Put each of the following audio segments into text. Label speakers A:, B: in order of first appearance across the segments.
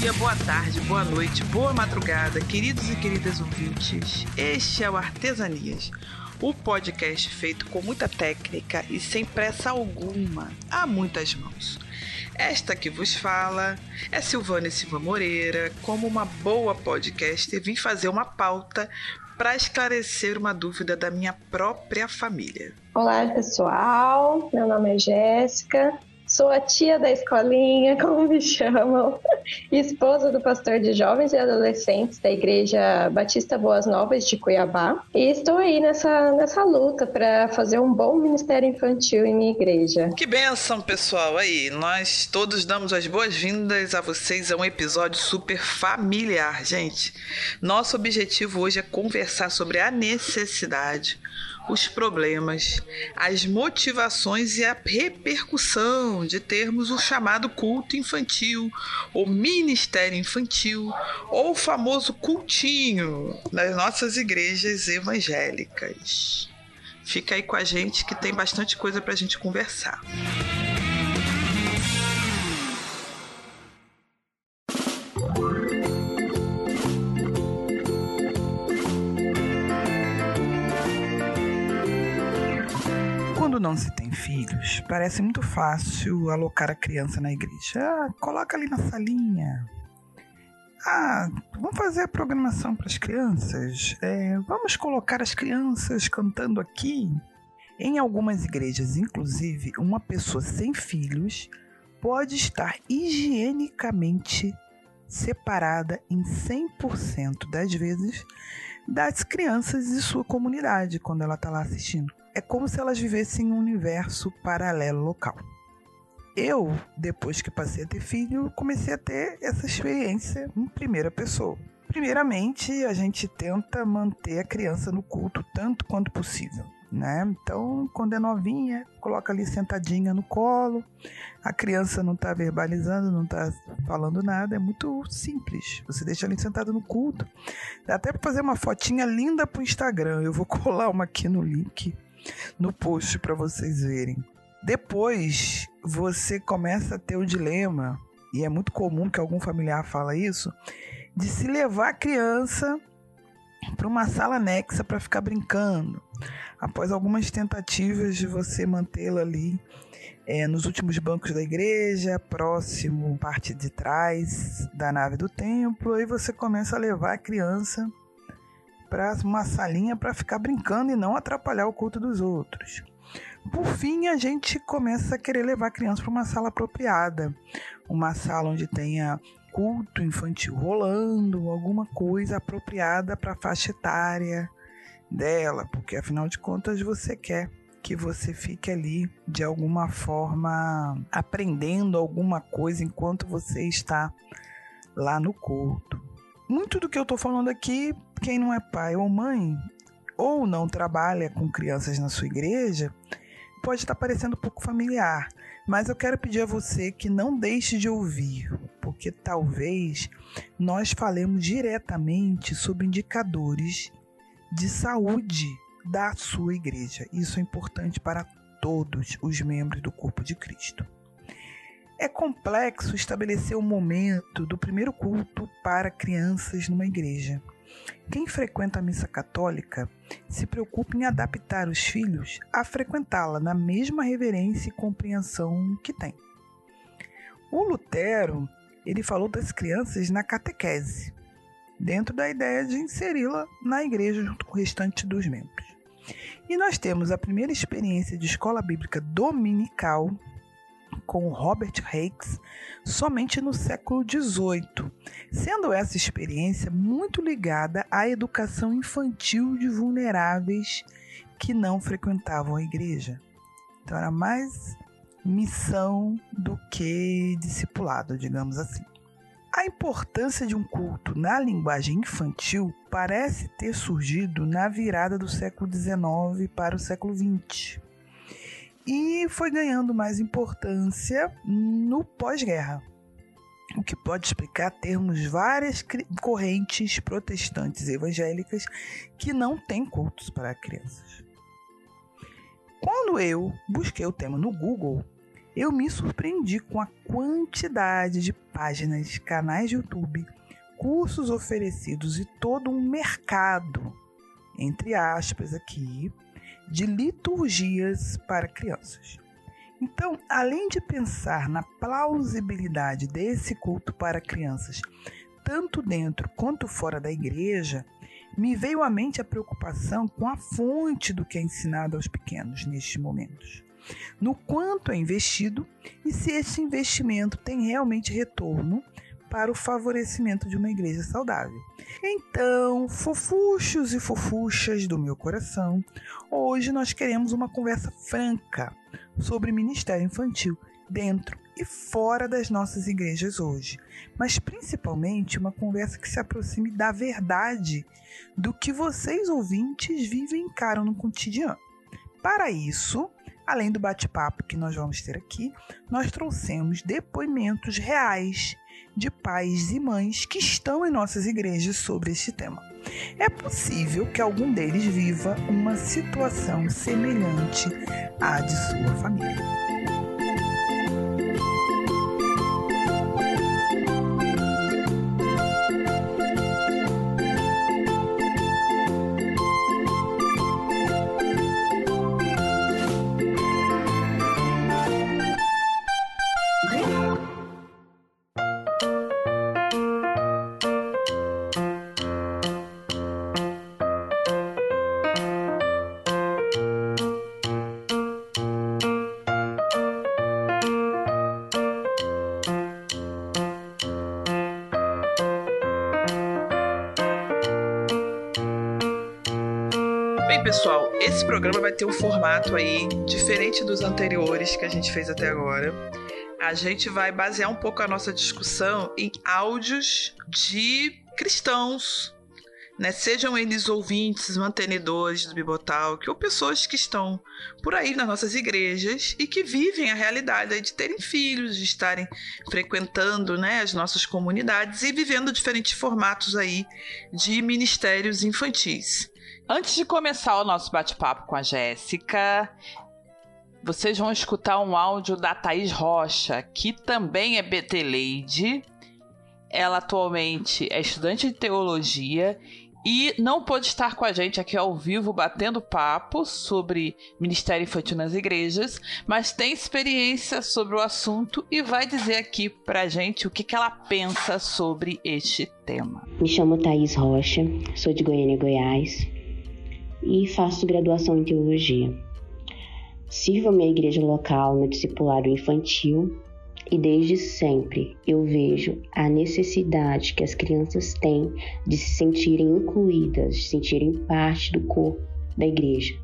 A: dia, boa tarde, boa noite, boa madrugada, queridos e queridas ouvintes. Este é o Artesanias, o podcast feito com muita técnica e sem pressa alguma, a muitas mãos. Esta que vos fala é Silvana Silva Moreira. Como uma boa podcast, vim fazer uma pauta para esclarecer uma dúvida da minha própria família.
B: Olá, pessoal. Meu nome é Jéssica. Sou a tia da escolinha, como me chamam, esposa do pastor de jovens e adolescentes da Igreja Batista Boas Novas de Cuiabá. E estou aí nessa, nessa luta para fazer um bom ministério infantil em minha igreja.
A: Que benção, pessoal! Aí, nós todos damos as boas-vindas a vocês a um episódio super familiar, gente. Nosso objetivo hoje é conversar sobre a necessidade os problemas, as motivações e a repercussão de termos o chamado culto infantil, o ministério infantil ou o famoso cultinho nas nossas igrejas evangélicas. Fica aí com a gente que tem bastante coisa para a gente conversar. Não se tem filhos, parece muito fácil alocar a criança na igreja. Ah, coloca ali na salinha. Ah, vamos fazer a programação para as crianças. É, vamos colocar as crianças cantando aqui. Em algumas igrejas, inclusive, uma pessoa sem filhos pode estar higienicamente separada em 100% das vezes das crianças de sua comunidade quando ela está lá assistindo é como se elas vivessem em um universo paralelo local. Eu, depois que passei a ter filho, comecei a ter essa experiência em primeira pessoa. Primeiramente, a gente tenta manter a criança no culto tanto quanto possível. Né? Então, quando é novinha, coloca ali sentadinha no colo, a criança não está verbalizando, não está falando nada, é muito simples. Você deixa ali sentada no culto. Dá até para fazer uma fotinha linda para o Instagram. Eu vou colar uma aqui no link no post para vocês verem. Depois você começa a ter o dilema, e é muito comum que algum familiar fala isso, de se levar a criança para uma sala anexa para ficar brincando. Após algumas tentativas de você mantê-la ali é, nos últimos bancos da igreja, próximo, parte de trás da nave do templo, aí você começa a levar a criança para uma salinha para ficar brincando e não atrapalhar o culto dos outros. Por fim, a gente começa a querer levar a criança para uma sala apropriada, uma sala onde tenha culto infantil rolando, alguma coisa apropriada para a faixa etária dela, porque afinal de contas você quer que você fique ali de alguma forma aprendendo alguma coisa enquanto você está lá no culto. Muito do que eu estou falando aqui quem não é pai ou mãe, ou não trabalha com crianças na sua igreja, pode estar parecendo um pouco familiar, mas eu quero pedir a você que não deixe de ouvir, porque talvez nós falemos diretamente sobre indicadores de saúde da sua igreja. Isso é importante para todos os membros do corpo de Cristo. É complexo estabelecer o momento do primeiro culto para crianças numa igreja. Quem frequenta a missa católica se preocupa em adaptar os filhos a frequentá-la na mesma reverência e compreensão que tem. O Lutero, ele falou das crianças na catequese, dentro da ideia de inseri-la na igreja junto com o restante dos membros. E nós temos a primeira experiência de escola bíblica dominical com Robert Hakes somente no século XVIII, sendo essa experiência muito ligada à educação infantil de vulneráveis que não frequentavam a igreja. Então era mais missão do que discipulado, digamos assim. A importância de um culto na linguagem infantil parece ter surgido na virada do século XIX para o século XX e foi ganhando mais importância no pós-guerra. o que pode explicar termos várias correntes protestantes evangélicas que não têm cultos para crianças. Quando eu busquei o tema no Google, eu me surpreendi com a quantidade de páginas, canais de YouTube, cursos oferecidos e todo um mercado, entre aspas aqui, de liturgias para crianças. Então, além de pensar na plausibilidade desse culto para crianças, tanto dentro quanto fora da igreja, me veio à mente a preocupação com a fonte do que é ensinado aos pequenos nestes momentos. No quanto é investido e se esse investimento tem realmente retorno para o favorecimento de uma igreja saudável. Então, fofuchos e fofuchas do meu coração, hoje nós queremos uma conversa franca sobre ministério infantil dentro e fora das nossas igrejas hoje, mas principalmente uma conversa que se aproxime da verdade do que vocês ouvintes vivem e encaram no cotidiano. Para isso, além do bate-papo que nós vamos ter aqui, nós trouxemos depoimentos reais de pais e mães que estão em nossas igrejas sobre este tema. É possível que algum deles viva uma situação semelhante à de sua família. Pessoal, esse programa vai ter um formato aí diferente dos anteriores que a gente fez até agora. A gente vai basear um pouco a nossa discussão em áudios de cristãos, né? Sejam eles ouvintes, mantenedores do Bibotalk ou pessoas que estão por aí nas nossas igrejas e que vivem a realidade de terem filhos, de estarem frequentando, né, as nossas comunidades e vivendo diferentes formatos aí de ministérios infantis. Antes de começar o nosso bate-papo com a Jéssica, vocês vão escutar um áudio da Thaís Rocha, que também é BT Lady. Ela atualmente é estudante de teologia e não pôde estar com a gente aqui ao vivo batendo papo sobre Ministério Infantil nas igrejas, mas tem experiência sobre o assunto e vai dizer aqui pra gente o que, que ela pensa sobre este tema.
C: Me chamo Thaís Rocha, sou de Goiânia, Goiás e faço graduação em teologia. Sirvo a minha igreja local no discipulado infantil e desde sempre eu vejo a necessidade que as crianças têm de se sentirem incluídas, de se sentirem parte do corpo da igreja.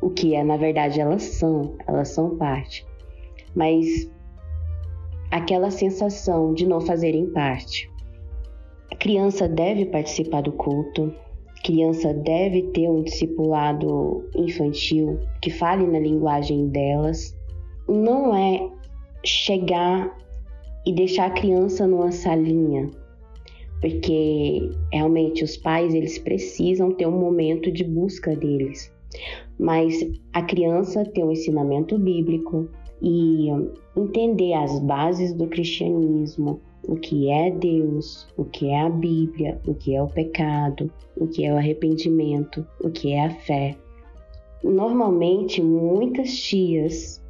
C: O que é, na verdade, elas são, elas são parte. Mas aquela sensação de não fazerem parte. A criança deve participar do culto, criança deve ter um discipulado infantil que fale na linguagem delas. Não é chegar e deixar a criança numa salinha, porque realmente os pais eles precisam ter um momento de busca deles. Mas a criança ter um ensinamento bíblico e entender as bases do cristianismo, o que é Deus, o que é a Bíblia, o que é o pecado, o que é o arrependimento, o que é a fé. Normalmente, muitas tias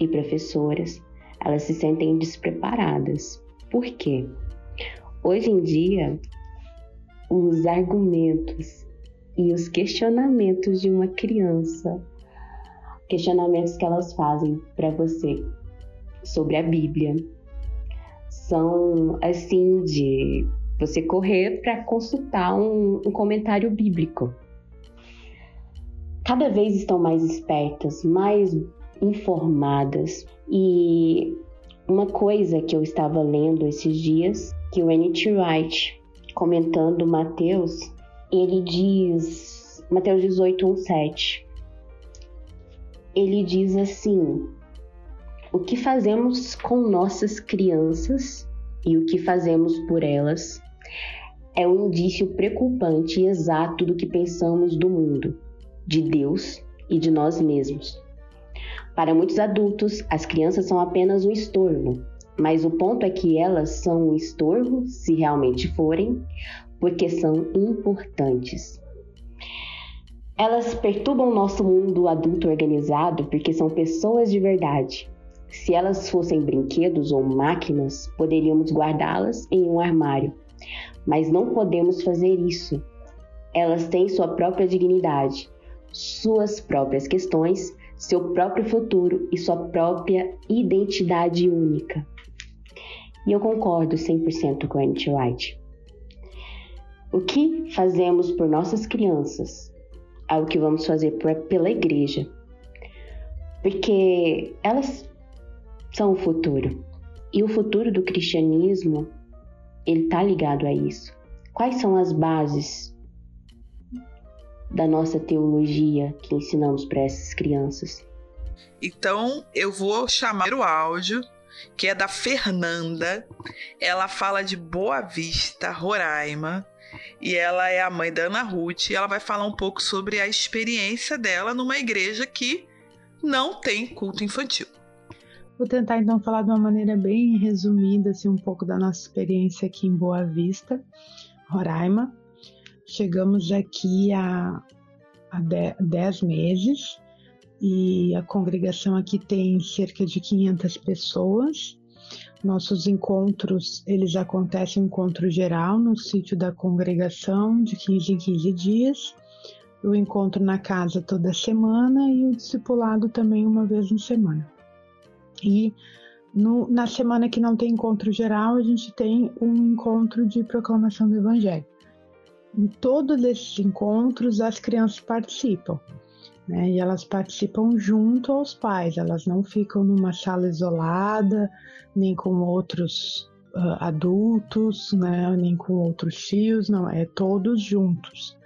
C: e professoras, elas se sentem despreparadas. Por quê? Hoje em dia, os argumentos e os questionamentos de uma criança, questionamentos que elas fazem para você sobre a Bíblia, são assim de você correr para consultar um, um comentário bíblico. Cada vez estão mais espertas, mais informadas e uma coisa que eu estava lendo esses dias, que o N.T. Wright, comentando Mateus, ele diz, Mateus 18, 1, 7, ele diz assim: o que fazemos com nossas crianças e o que fazemos por elas é um indício preocupante e exato do que pensamos do mundo, de Deus e de nós mesmos. Para muitos adultos, as crianças são apenas um estorvo, mas o ponto é que elas são um estorvo, se realmente forem, porque são importantes. Elas perturbam o nosso mundo adulto organizado porque são pessoas de verdade. Se elas fossem brinquedos ou máquinas, poderíamos guardá-las em um armário. Mas não podemos fazer isso. Elas têm sua própria dignidade, suas próprias questões, seu próprio futuro e sua própria identidade única. E eu concordo 100% com a Annie White. O que fazemos por nossas crianças é o que vamos fazer pela igreja. Porque elas são o futuro. E o futuro do cristianismo, ele tá ligado a isso. Quais são as bases da nossa teologia que ensinamos para essas crianças?
A: Então, eu vou chamar o áudio que é da Fernanda. Ela fala de Boa Vista, Roraima, e ela é a mãe da Ana Ruth. Ela vai falar um pouco sobre a experiência dela numa igreja que não tem culto infantil.
D: Vou tentar então falar de uma maneira bem resumida assim, um pouco da nossa experiência aqui em Boa Vista, Roraima. Chegamos aqui há, há 10 meses e a congregação aqui tem cerca de 500 pessoas. Nossos encontros, eles acontecem encontro geral no sítio da congregação de 15 em 15 dias, o encontro na casa toda semana e o discipulado também uma vez na semana. E no, na semana que não tem encontro geral, a gente tem um encontro de proclamação do Evangelho. Em todos esses encontros, as crianças participam né? E elas participam junto aos pais, elas não ficam numa sala isolada, nem com outros uh, adultos, né? Nem com outros tios, não, é todos juntos.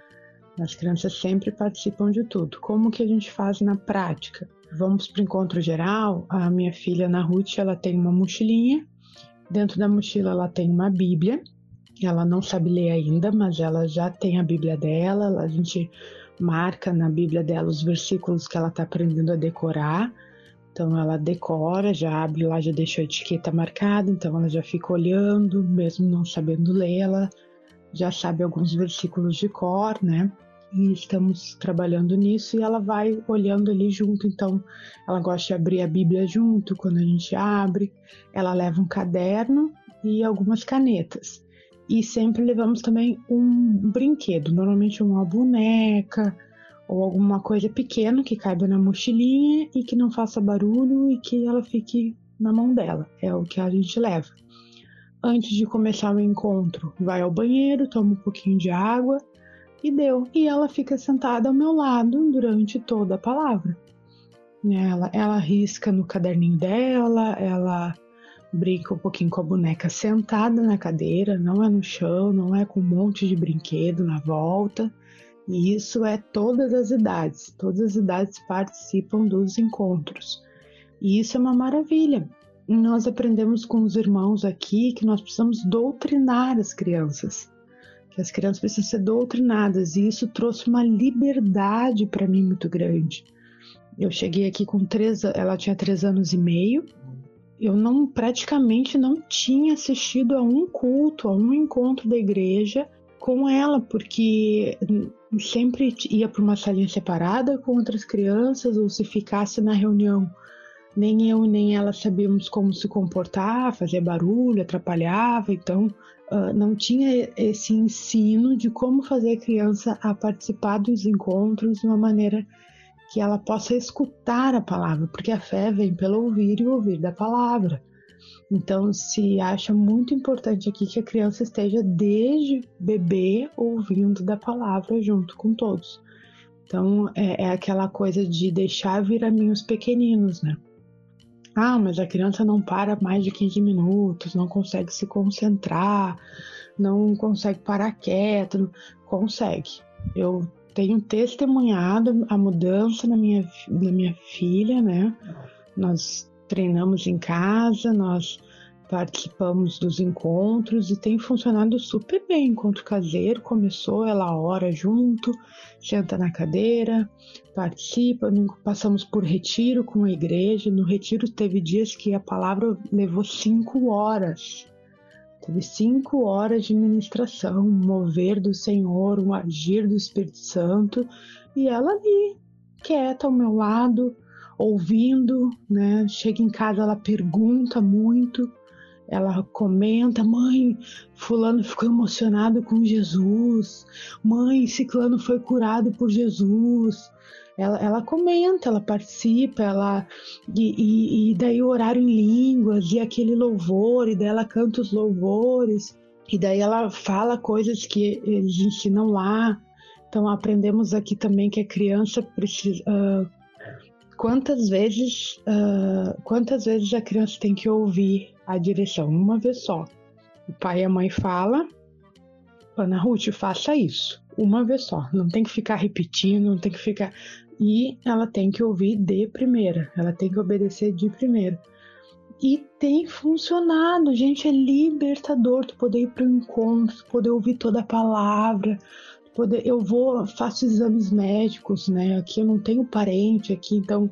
D: As crianças sempre participam de tudo. Como que a gente faz na prática? Vamos para o encontro geral. A minha filha Ana Ruth, ela tem uma mochilinha. Dentro da mochila ela tem uma Bíblia. Ela não sabe ler ainda, mas ela já tem a Bíblia dela. A gente marca na Bíblia dela os versículos que ela está aprendendo a decorar. Então ela decora, já abre lá, já deixa a etiqueta marcada, então ela já fica olhando, mesmo não sabendo ler, ela já sabe alguns versículos de cor, né? E estamos trabalhando nisso e ela vai olhando ali junto. Então ela gosta de abrir a Bíblia junto quando a gente abre. Ela leva um caderno e algumas canetas. E sempre levamos também um brinquedo, normalmente uma boneca ou alguma coisa pequena que caiba na mochilinha e que não faça barulho e que ela fique na mão dela. É o que a gente leva. Antes de começar o encontro, vai ao banheiro, toma um pouquinho de água e deu. E ela fica sentada ao meu lado durante toda a palavra. Ela, ela risca no caderninho dela, ela brinca um pouquinho com a boneca sentada na cadeira, não é no chão, não é com um monte de brinquedo na volta. E isso é todas as idades, todas as idades participam dos encontros. E isso é uma maravilha. Nós aprendemos com os irmãos aqui que nós precisamos doutrinar as crianças, que as crianças precisam ser doutrinadas, e isso trouxe uma liberdade para mim muito grande. Eu cheguei aqui com três, ela tinha três anos e meio, eu não praticamente não tinha assistido a um culto, a um encontro da igreja com ela, porque sempre ia para uma salinha separada com outras crianças, ou se ficasse na reunião, nem eu nem ela sabíamos como se comportar, fazer barulho, atrapalhava, então uh, não tinha esse ensino de como fazer a criança a participar dos encontros de uma maneira que ela possa escutar a palavra, porque a fé vem pelo ouvir e ouvir da palavra. Então, se acha muito importante aqui que a criança esteja desde bebê ouvindo da palavra junto com todos. Então, é, é aquela coisa de deixar vir a mim os pequeninos, né? Ah, mas a criança não para mais de 15 minutos, não consegue se concentrar, não consegue parar quieto. Consegue. Eu tenho testemunhado a mudança na minha, na minha filha, né? Nós treinamos em casa, nós participamos dos encontros e tem funcionado super bem. Encontro caseiro começou, ela ora junto, senta na cadeira, participa. Passamos por retiro com a igreja. No retiro teve dias que a palavra levou cinco horas. Teve cinco horas de ministração, um mover do Senhor, um agir do Espírito Santo, e ela ali, quieta ao meu lado, ouvindo, né? Chega em casa, ela pergunta muito, ela comenta, mãe, fulano ficou emocionado com Jesus, mãe, ciclano foi curado por Jesus. Ela, ela comenta, ela participa, ela e, e, e daí o horário em línguas e aquele louvor, e daí ela canta os louvores, e daí ela fala coisas que eles ensinam lá. Então aprendemos aqui também que a criança precisa uh, quantas vezes uh, quantas vezes a criança tem que ouvir a direção uma vez só. O pai e a mãe fala Ana Ruth faça isso uma vez só. Não tem que ficar repetindo não tem que ficar e ela tem que ouvir de primeira ela tem que obedecer de primeira. E tem funcionado gente é libertador. Tu poder ir para o encontro poder ouvir toda a palavra poder, eu vou, faço exames médicos, né? Aqui eu não tenho parente aqui, então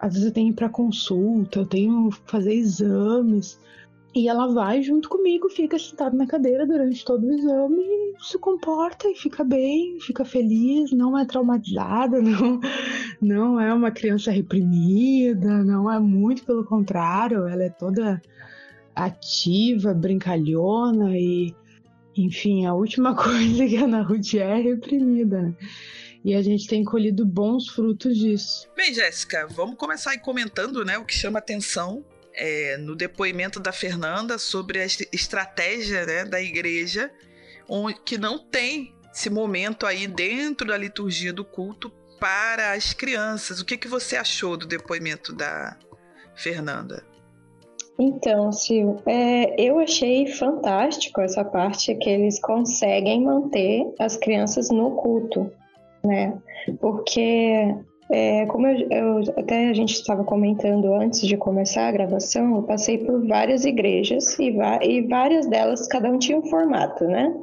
D: às vezes eu tenho ir para consulta, eu tenho fazer exames. E ela vai junto comigo, fica sentada na cadeira durante todo o exame se comporta e fica bem, fica feliz, não é traumatizada, não, não é uma criança reprimida, não é muito pelo contrário, ela é toda ativa, brincalhona e enfim, a última coisa que a Ana Ruth é reprimida. Né? E a gente tem colhido bons frutos disso.
A: Bem, Jéssica, vamos começar aí comentando né, o que chama atenção é, no depoimento da Fernanda sobre a estratégia né, da igreja, onde, que não tem esse momento aí dentro da liturgia do culto para as crianças. O que, que você achou do depoimento da Fernanda?
B: Então, Sil, é, eu achei fantástico essa parte que eles conseguem manter as crianças no culto, né? Porque, é, como eu, eu, até a gente estava comentando antes de começar a gravação, eu passei por várias igrejas e, e várias delas, cada um tinha um formato, né?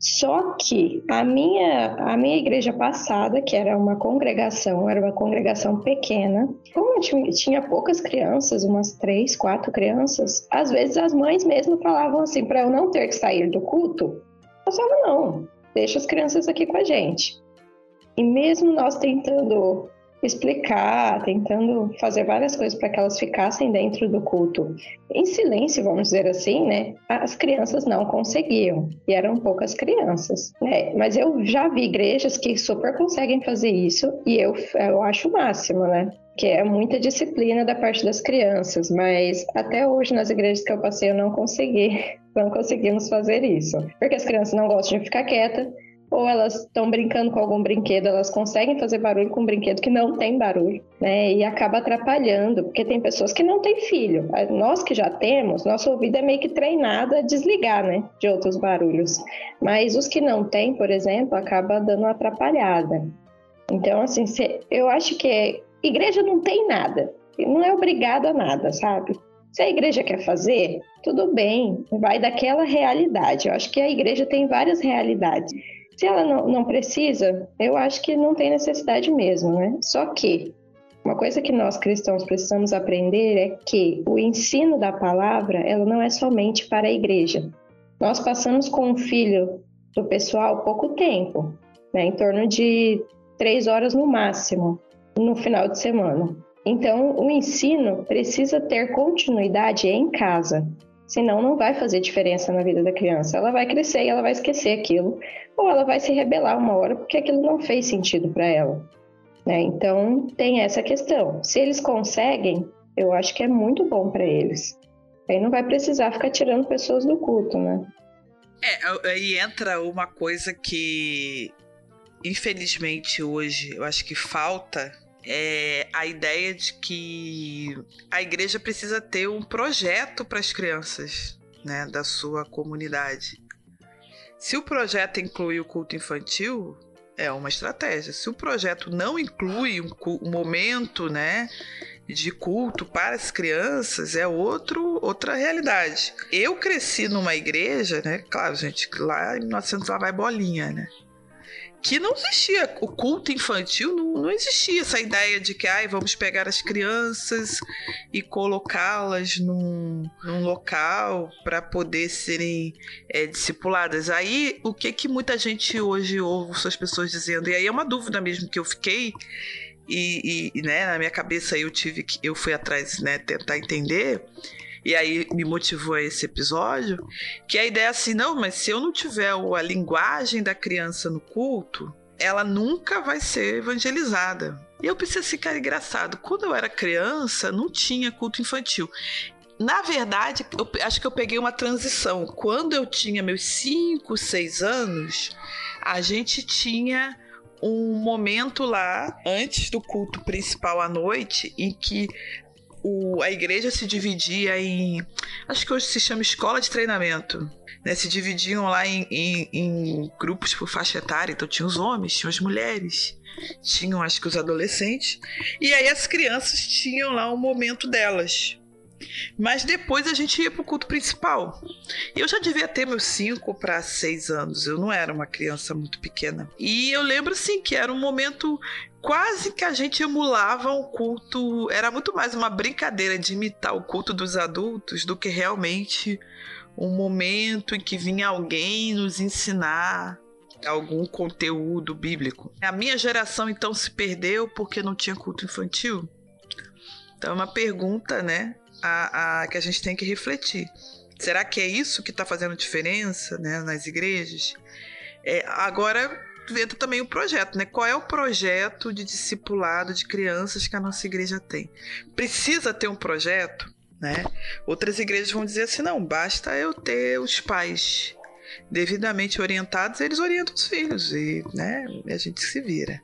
B: Só que a minha, a minha igreja passada, que era uma congregação, era uma congregação pequena, como tinha, tinha poucas crianças, umas três, quatro crianças, às vezes as mães mesmo falavam assim, para eu não ter que sair do culto, eu falava, não, deixa as crianças aqui com a gente. E mesmo nós tentando explicar, tentando fazer várias coisas para que elas ficassem dentro do culto em silêncio, vamos dizer assim, né? As crianças não conseguiam e eram poucas crianças, né? Mas eu já vi igrejas que super conseguem fazer isso e eu, eu acho o máximo, né? que é muita disciplina da parte das crianças, mas até hoje nas igrejas que eu passei eu não consegui, não conseguimos fazer isso, porque as crianças não gostam de ficar quieta, ou elas estão brincando com algum brinquedo, elas conseguem fazer barulho com um brinquedo que não tem barulho, né? E acaba atrapalhando, porque tem pessoas que não têm filho. Nós que já temos, nosso ouvido é meio que treinado a desligar, né? De outros barulhos. Mas os que não têm, por exemplo, acaba dando uma atrapalhada. Então, assim, eu acho que igreja não tem nada. Não é obrigado a nada, sabe? Se a igreja quer fazer, tudo bem, vai daquela realidade. Eu acho que a igreja tem várias realidades. Se ela não, não precisa, eu acho que não tem necessidade mesmo, né? Só que uma coisa que nós cristãos precisamos aprender é que o ensino da palavra, ela não é somente para a igreja. Nós passamos com o filho do pessoal pouco tempo, né? em torno de três horas no máximo, no final de semana. Então, o ensino precisa ter continuidade em casa. Senão não vai fazer diferença na vida da criança. Ela vai crescer e ela vai esquecer aquilo, ou ela vai se rebelar uma hora porque aquilo não fez sentido para ela. Né? Então tem essa questão. Se eles conseguem, eu acho que é muito bom para eles. Aí não vai precisar ficar tirando pessoas do culto, né?
A: É, aí entra uma coisa que infelizmente hoje eu acho que falta é a ideia de que a igreja precisa ter um projeto para as crianças né, da sua comunidade. Se o projeto inclui o culto infantil, é uma estratégia. Se o projeto não inclui um, um momento né, de culto para as crianças é outro, outra realidade. Eu cresci numa igreja, né? Claro, gente, lá em 1900 lá vai bolinha, né? Que não existia. O culto infantil não, não existia essa ideia de que ai, vamos pegar as crianças e colocá-las num, num local para poder serem é, discipuladas. Aí, o que que muita gente hoje ouve suas pessoas dizendo? E aí é uma dúvida mesmo que eu fiquei. E, e né, na minha cabeça eu tive que eu fui atrás, né, tentar entender e aí me motivou a esse episódio, que a ideia é assim, não, mas se eu não tiver a linguagem da criança no culto, ela nunca vai ser evangelizada. E eu pensei assim, cara, engraçado, quando eu era criança, não tinha culto infantil. Na verdade, eu acho que eu peguei uma transição. Quando eu tinha meus 5, 6 anos, a gente tinha um momento lá, antes do culto principal à noite, em que o, a igreja se dividia em. Acho que hoje se chama escola de treinamento. Né, se dividiam lá em, em, em, grupos por faixa etária. Então tinha os homens, tinha as mulheres, tinham acho que os adolescentes. E aí as crianças tinham lá um momento delas. Mas depois a gente ia pro culto principal. Eu já devia ter meus 5 para 6 anos. Eu não era uma criança muito pequena. E eu lembro assim que era um momento quase que a gente emulava um culto. Era muito mais uma brincadeira de imitar o culto dos adultos do que realmente um momento em que vinha alguém nos ensinar algum conteúdo bíblico. A minha geração então se perdeu porque não tinha culto infantil. Então é uma pergunta, né? A, a, que a gente tem que refletir. Será que é isso que está fazendo diferença né, nas igrejas? É, agora entra também o projeto, né? Qual é o projeto de discipulado de crianças que a nossa igreja tem? Precisa ter um projeto, né? Outras igrejas vão dizer assim, não, basta eu ter os pais devidamente orientados, eles orientam os filhos e né, a gente se vira.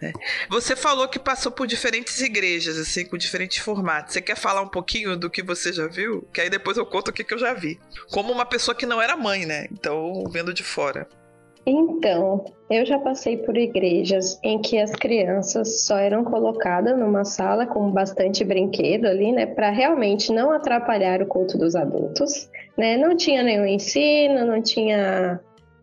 A: Né? Você falou que passou por diferentes igrejas, assim, com diferentes formatos. Você quer falar um pouquinho do que você já viu? Que aí depois eu conto o que, que eu já vi. Como uma pessoa que não era mãe, né? Então, vendo de fora.
B: Então, eu já passei por igrejas em que as crianças só eram colocadas numa sala com bastante brinquedo ali, né, para realmente não atrapalhar o culto dos adultos, né? Não tinha nenhum ensino, não tinha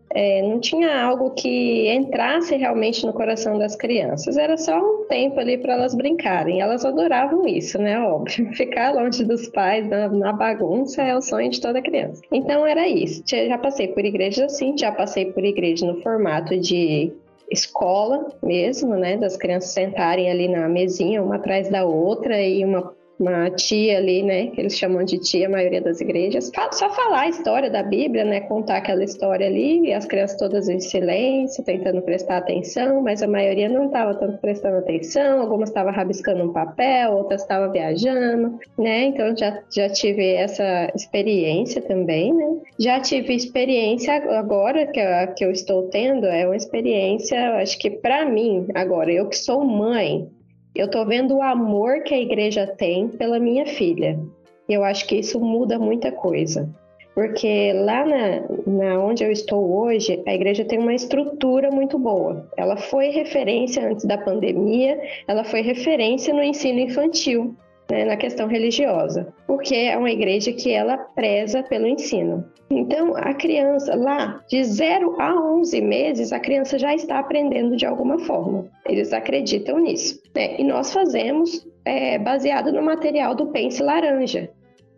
B: é, não tinha algo que entrasse realmente no coração das crianças. Era só um tempo ali para elas brincarem. Elas adoravam isso, né? Óbvio. Ficar longe dos pais na, na, bagunça é o sonho de toda criança. Então era isso. Já passei por igrejas assim, já passei por igreja no formato de escola mesmo, né? Das crianças sentarem ali na mesinha, uma atrás da outra e uma uma tia ali, né, eles chamam de tia, a maioria das igrejas, só falar a história da Bíblia, né, contar aquela história ali, e as crianças todas em silêncio, tentando prestar atenção, mas a maioria não estava tanto prestando atenção, algumas estavam rabiscando um papel, outras estavam viajando, né, então já, já tive essa experiência também, né, já tive experiência agora que, eu, que eu estou tendo, é uma experiência, acho que para mim, agora, eu que sou mãe, eu estou vendo o amor que a igreja tem pela minha filha. Eu acho que isso muda muita coisa. Porque lá na, na onde eu estou hoje, a igreja tem uma estrutura muito boa. Ela foi referência antes da pandemia, ela foi referência no ensino infantil né, na questão religiosa, porque é uma igreja que ela preza pelo ensino. Então, a criança lá, de 0 a 11 meses, a criança já está aprendendo de alguma forma. Eles acreditam nisso. Né? E nós fazemos é, baseado no material do Pense Laranja,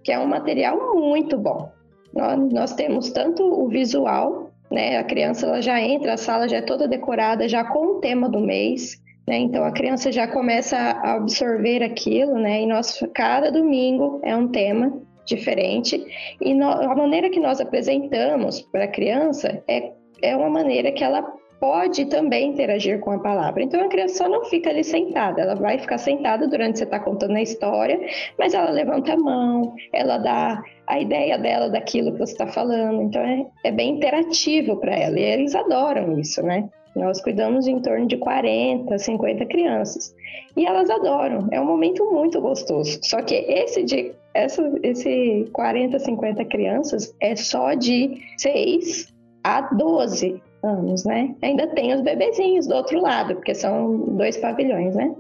B: que é um material muito bom. Nós, nós temos tanto o visual, né? A criança ela já entra, a sala já é toda decorada, já com o tema do mês. Né? Então a criança já começa a absorver aquilo, né? E nós cada domingo é um tema diferente e no, a maneira que nós apresentamos para a criança é, é uma maneira que ela pode também interagir com a palavra. Então a criança só não fica ali sentada, ela vai ficar sentada durante você está contando a história, mas ela levanta a mão, ela dá a ideia dela daquilo que você está falando. Então é, é bem interativo para ela e eles adoram isso, né? Nós cuidamos de em torno de 40, 50 crianças. E elas adoram. É um momento muito gostoso. Só que esse de essa, esse 40, 50 crianças é só de 6 a 12 anos, né? Ainda tem os bebezinhos do outro lado, porque são dois pavilhões, né?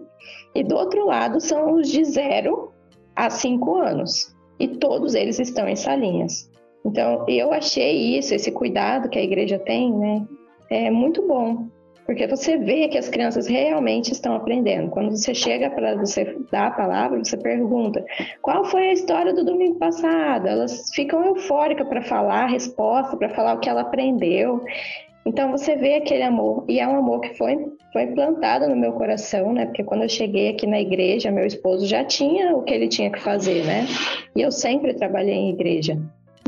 B: E do outro lado são os de 0 a 5 anos. E todos eles estão em salinhas. Então, eu achei isso, esse cuidado que a igreja tem, né, é muito bom. Porque você vê que as crianças realmente estão aprendendo. Quando você chega para você dar a palavra, você pergunta: qual foi a história do domingo passado? Elas ficam eufóricas para falar a resposta, para falar o que ela aprendeu. Então você vê aquele amor, e é um amor que foi, foi plantado no meu coração, né? Porque quando eu cheguei aqui na igreja, meu esposo já tinha o que ele tinha que fazer, né? E eu sempre trabalhei em igreja.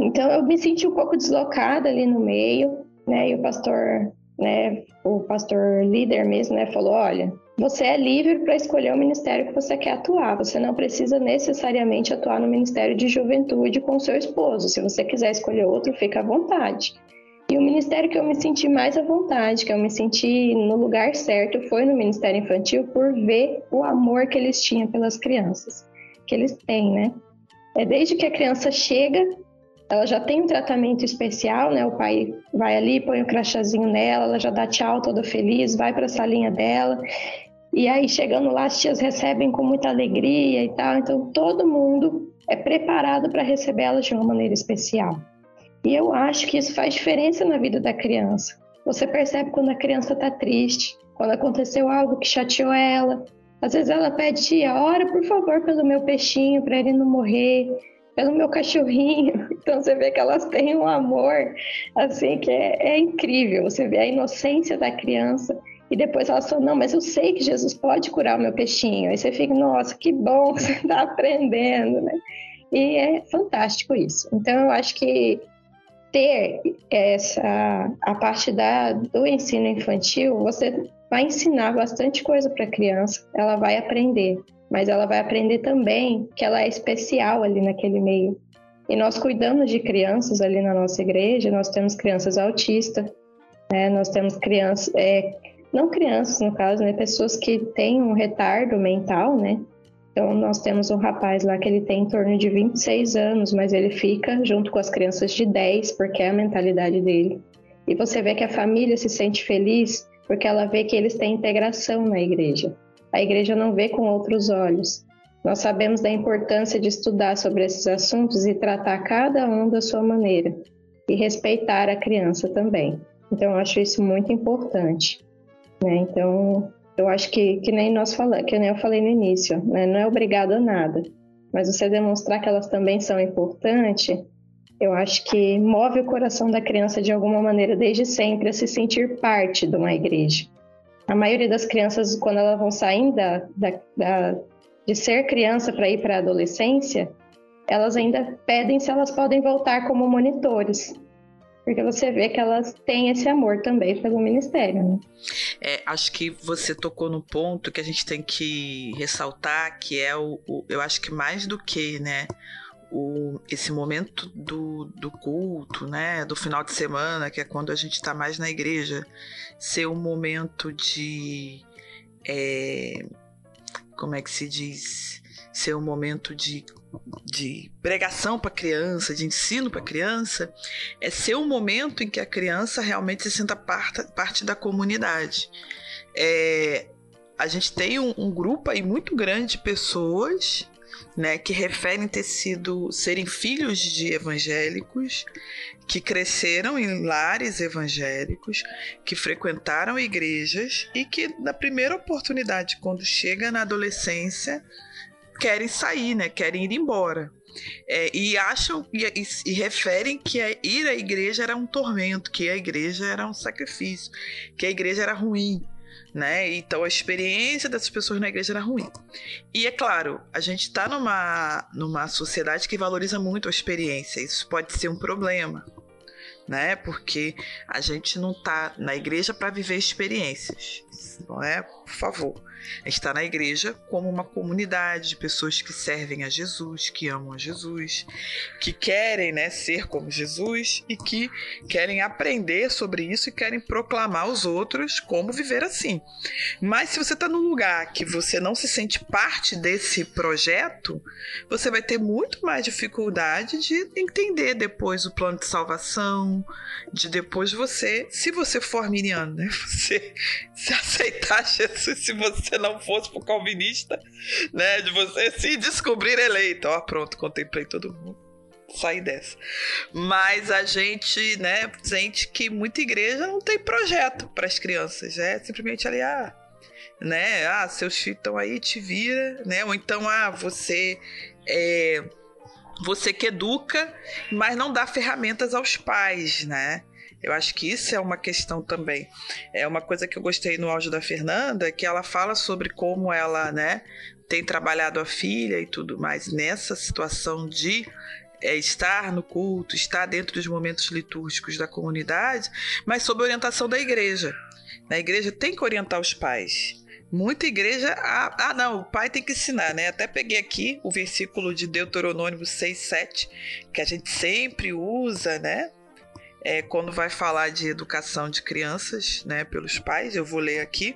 B: Então eu me senti um pouco deslocada ali no meio, né? E o pastor né, o pastor líder mesmo, né, falou: olha, você é livre para escolher o ministério que você quer atuar. Você não precisa necessariamente atuar no ministério de juventude com seu esposo. Se você quiser escolher outro, fica à vontade. E o ministério que eu me senti mais à vontade, que eu me senti no lugar certo, foi no ministério infantil por ver o amor que eles tinham pelas crianças, que eles têm, né? É desde que a criança chega ela já tem um tratamento especial, né? O pai vai ali, põe o um crachazinho nela, ela já dá tchau toda feliz, vai para a salinha dela. E aí, chegando lá, as tias recebem com muita alegria e tal. Então, todo mundo é preparado para receber elas de uma maneira especial. E eu acho que isso faz diferença na vida da criança. Você percebe quando a criança está triste, quando aconteceu algo que chateou ela. Às vezes ela pede, tia, ora por favor pelo meu peixinho para ele não morrer pelo meu cachorrinho. Então você vê que elas têm um amor assim que é, é incrível. Você vê a inocência da criança e depois elas falam, não, mas eu sei que Jesus pode curar o meu peixinho. Aí você fica, nossa, que bom que você está aprendendo, né? E é fantástico isso. Então eu acho que ter essa a parte da, do ensino infantil, você vai ensinar bastante coisa para a criança, ela vai aprender mas ela vai aprender também que ela é especial ali naquele meio. E nós cuidamos de crianças ali na nossa igreja, nós temos crianças autistas, né? nós temos crianças, é, não crianças no caso, né? pessoas que têm um retardo mental, né? Então, nós temos um rapaz lá que ele tem em torno de 26 anos, mas ele fica junto com as crianças de 10, porque é a mentalidade dele. E você vê que a família se sente feliz porque ela vê que eles têm integração na igreja a igreja não vê com outros olhos. Nós sabemos da importância de estudar sobre esses assuntos e tratar cada um da sua maneira e respeitar a criança também. Então, eu acho isso muito importante. Né? Então, eu acho que, que nem nós falamos, que nem eu falei no início, né? não é obrigado a nada, mas você demonstrar que elas também são importantes, eu acho que move o coração da criança de alguma maneira desde sempre a se sentir parte de uma igreja a maioria das crianças, quando elas vão saindo da, da, da, de ser criança para ir para a adolescência, elas ainda pedem se elas podem voltar como monitores. Porque você vê que elas têm esse amor também pelo ministério. Né?
A: É, acho que você tocou no ponto que a gente tem que ressaltar, que é o, o eu acho que mais do que, né, o, esse momento do, do culto, né, do final de semana, que é quando a gente está mais na igreja, ser um momento de. É, como é que se diz? Ser um momento de, de pregação para criança, de ensino para criança, é ser um momento em que a criança realmente se sinta parte, parte da comunidade. É, a gente tem um, um grupo aí muito grande de pessoas né, que referem ter sido serem filhos de evangélicos que cresceram em lares evangélicos, que frequentaram igrejas e que na primeira oportunidade, quando chega na adolescência, querem sair, né, querem ir embora. É, e acham e, e, e, referem que ir à igreja era um tormento, que a igreja era um sacrifício, que a igreja era ruim, né? Então a experiência dessas pessoas na igreja era ruim. E é claro, a gente está numa, numa sociedade que valoriza muito a experiência. Isso pode ser um problema, né? Porque a gente não está na igreja para viver experiências, não é? Por favor. Está na igreja como uma comunidade de pessoas que servem a Jesus, que amam a Jesus, que querem né, ser como Jesus e que querem aprender sobre isso e querem proclamar aos outros como viver assim. Mas se você está num lugar que você não se sente parte desse projeto, você vai ter muito mais dificuldade de entender depois o plano de salvação, de depois você, se você for arminiano, né? Você se aceitar Jesus se você não fosse pro calvinista, né? De você se descobrir eleito. Ó, pronto, contemplei todo mundo. Sair dessa. Mas a gente, né, sente que muita igreja não tem projeto para as crianças. É simplesmente ali, ah, né? Ah, seus filhos estão aí, te vira, né? Ou então, ah, você é, você que educa, mas não dá ferramentas aos pais, né? Eu acho que isso é uma questão também. É uma coisa que eu gostei no áudio da Fernanda, que ela fala sobre como ela, né, tem trabalhado a filha e tudo mais nessa situação de é, estar no culto, estar dentro dos momentos litúrgicos da comunidade, mas sob orientação da igreja. Na igreja tem que orientar os pais. Muita igreja. Ah, ah, não, o pai tem que ensinar, né? Até peguei aqui o versículo de Deuteronômio 6, 7, que a gente sempre usa, né? É, quando vai falar de educação de crianças, né? Pelos pais, eu vou ler aqui.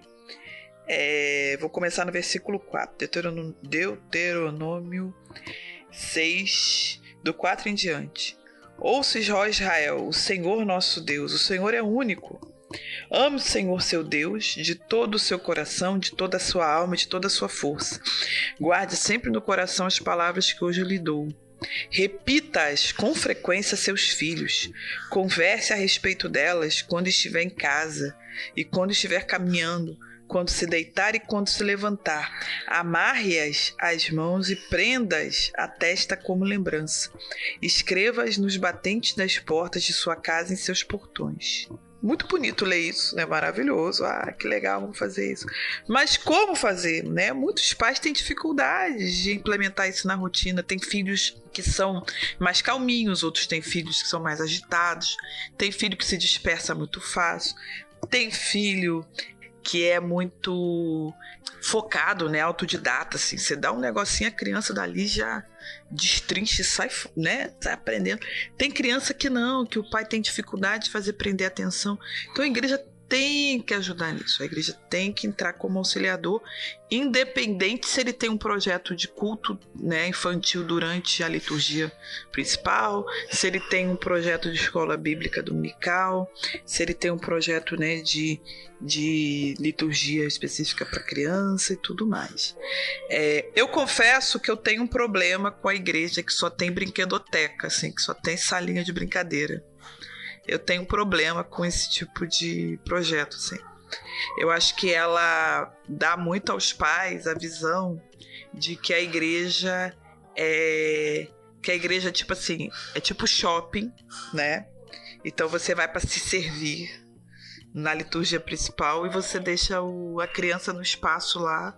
A: É, vou começar no versículo 4, Deuteronômio, Deuteronômio 6, do 4 em diante. Ouça, Israel, o Senhor nosso Deus, o Senhor é único. Ame o Senhor seu Deus de todo o seu coração, de toda a sua alma, de toda a sua força. Guarde sempre no coração as palavras que hoje lhe dou. Repita-as com frequência a seus filhos. Converse a respeito delas quando estiver em casa e quando estiver caminhando, quando se deitar e quando se levantar. Amarre-as às mãos e prenda-as à testa como lembrança. Escreva-as nos batentes das portas de sua casa em seus portões. Muito bonito ler isso, né? Maravilhoso. Ah, que legal, vamos fazer isso. Mas como fazer, né? Muitos pais têm dificuldades de implementar isso na rotina. Tem filhos que são mais calminhos, outros têm filhos que são mais agitados. Tem filho que se dispersa muito fácil. Tem filho que é muito focado, né, autodidata, assim. Você dá um negocinho, a criança dali já destrincha e sai, né, sai aprendendo. Tem criança que não, que o pai tem dificuldade de fazer prender atenção. Então a igreja tem que ajudar nisso. A igreja tem que entrar como auxiliador, independente se ele tem um projeto de culto né, infantil durante a liturgia principal, se ele tem um projeto de escola bíblica dominical, se ele tem um projeto né, de, de liturgia específica para criança e tudo mais. É, eu confesso que eu tenho um problema com a igreja que só tem brinquedoteca, assim, que só tem salinha de brincadeira eu tenho um problema com esse tipo de projeto, assim. Eu acho que ela dá muito aos pais a visão de que a igreja é que a igreja tipo assim, é tipo shopping, né? Então você vai para se servir na liturgia principal e você deixa o, a criança no espaço lá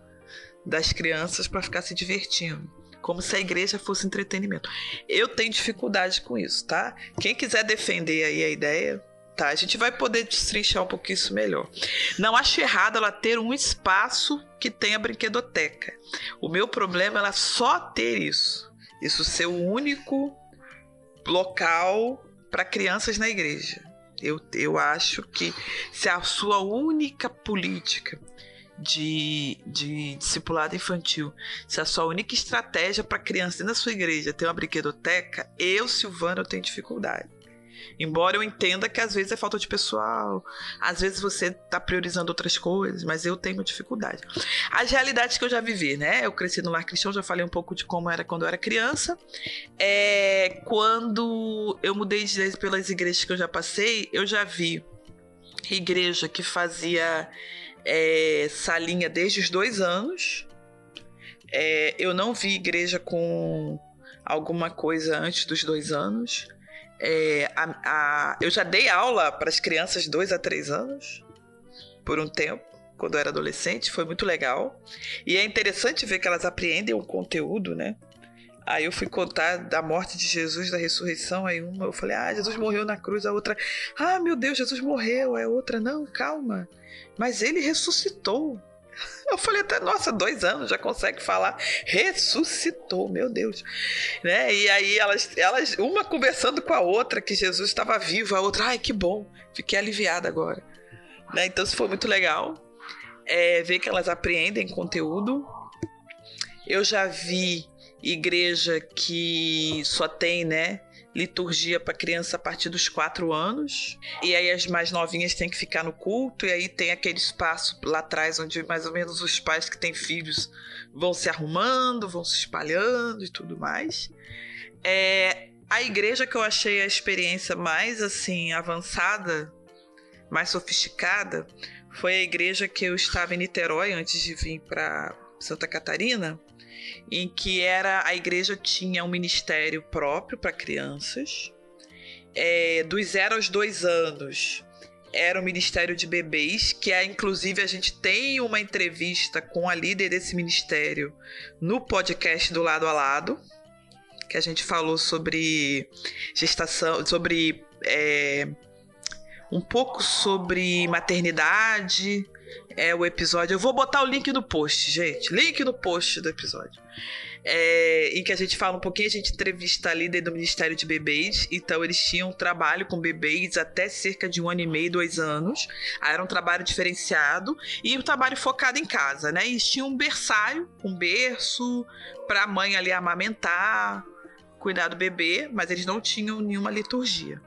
A: das crianças para ficar se divertindo como se a igreja fosse entretenimento. Eu tenho dificuldade com isso, tá? Quem quiser defender aí a ideia, tá? A gente vai poder destrinchar um pouquinho isso melhor. Não acho errado ela ter um espaço que tenha brinquedoteca. O meu problema é ela só ter isso. Isso ser o único local para crianças na igreja. Eu, eu acho que se a sua única política de, de discipulado infantil, se a sua única estratégia para criança da sua igreja ter uma brinquedoteca, eu, Silvana, eu tenho dificuldade. Embora eu entenda que às vezes é falta de pessoal, às vezes você está priorizando outras coisas, mas eu tenho dificuldade. As realidades que eu já vivi, né? Eu cresci no lar cristão, já falei um pouco de como era quando eu era criança. É, quando eu mudei de pelas igrejas que eu já passei, eu já vi igreja que fazia é, salinha desde os dois anos. É, eu não vi igreja com alguma coisa antes dos dois anos. É, a, a, eu já dei aula para as crianças de dois a três anos por um tempo, quando eu era adolescente, foi muito legal. E é interessante ver que elas apreendem o conteúdo, né? Aí eu fui contar da morte de Jesus, da ressurreição. Aí uma eu falei, ah, Jesus morreu na cruz. A outra, ah, meu Deus, Jesus morreu. A outra, não, calma. Mas ele ressuscitou. Eu falei até, nossa, dois anos já consegue falar. Ressuscitou, meu Deus. Né? E aí elas, elas, uma conversando com a outra, que Jesus estava vivo, a outra, ai, que bom, fiquei aliviada agora. Né? Então isso foi muito legal. É, ver que elas apreendem conteúdo. Eu já vi igreja que só tem, né, liturgia para criança a partir dos quatro anos. E aí as mais novinhas têm que ficar no culto. E aí tem aquele espaço lá atrás onde mais ou menos os pais que têm filhos vão se arrumando, vão se espalhando e tudo mais. É, a igreja que eu achei a experiência mais assim avançada, mais sofisticada, foi a igreja que eu estava em Niterói antes de vir para Santa Catarina em que era a igreja tinha um ministério próprio para crianças. É, dos zero aos dois anos era o Ministério de Bebês, que é inclusive a gente tem uma entrevista com a líder desse ministério no podcast do Lado a Lado, que a gente falou sobre gestação, sobre é, um pouco sobre maternidade, é o episódio. Eu vou botar o link no post, gente. Link no post do episódio. É, em que a gente fala um pouquinho, a gente entrevista a líder do Ministério de Bebês. Então, eles tinham trabalho com bebês até cerca de um ano e meio, dois anos. Aí era um trabalho diferenciado e um trabalho focado em casa, né? E tinham um berçário, um berço, para a mãe ali amamentar, cuidar do bebê, mas eles não tinham nenhuma liturgia.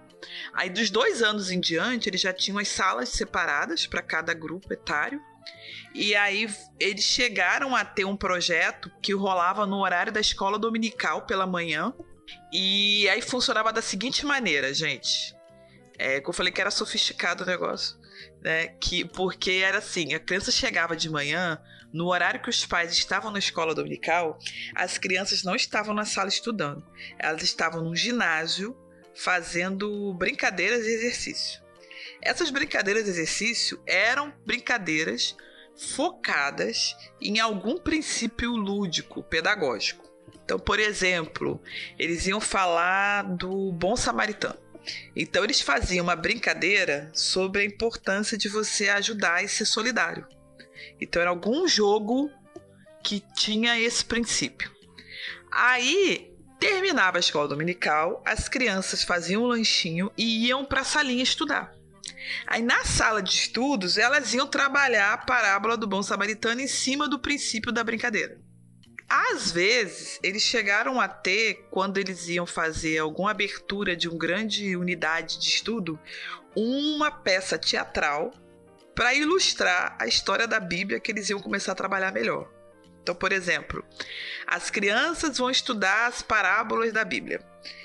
A: Aí, dos dois anos em diante, eles já tinham as salas separadas para cada grupo etário. E aí eles chegaram a ter um projeto que rolava no horário da escola dominical pela manhã. E aí funcionava da seguinte maneira, gente. É, eu falei que era sofisticado o negócio. Né? Que, porque era assim, a criança chegava de manhã, no horário que os pais estavam na escola dominical, as crianças não estavam na sala estudando. Elas estavam num ginásio fazendo brincadeiras e exercício. Essas brincadeiras de exercício eram brincadeiras focadas em algum princípio lúdico, pedagógico. Então, por exemplo, eles iam falar do bom samaritano. Então, eles faziam uma brincadeira sobre a importância de você ajudar e ser solidário. Então, era algum jogo que tinha esse princípio. Aí Terminava a escola dominical, as crianças faziam um lanchinho e iam para a salinha estudar. Aí na sala de estudos, elas iam trabalhar a parábola do bom samaritano em cima do princípio da brincadeira. Às vezes, eles chegaram a ter, quando eles iam fazer alguma abertura de uma grande unidade de estudo, uma peça teatral para ilustrar a história da Bíblia que eles iam começar a trabalhar melhor. Então, por exemplo, as crianças vão estudar as parábolas da Bíblia.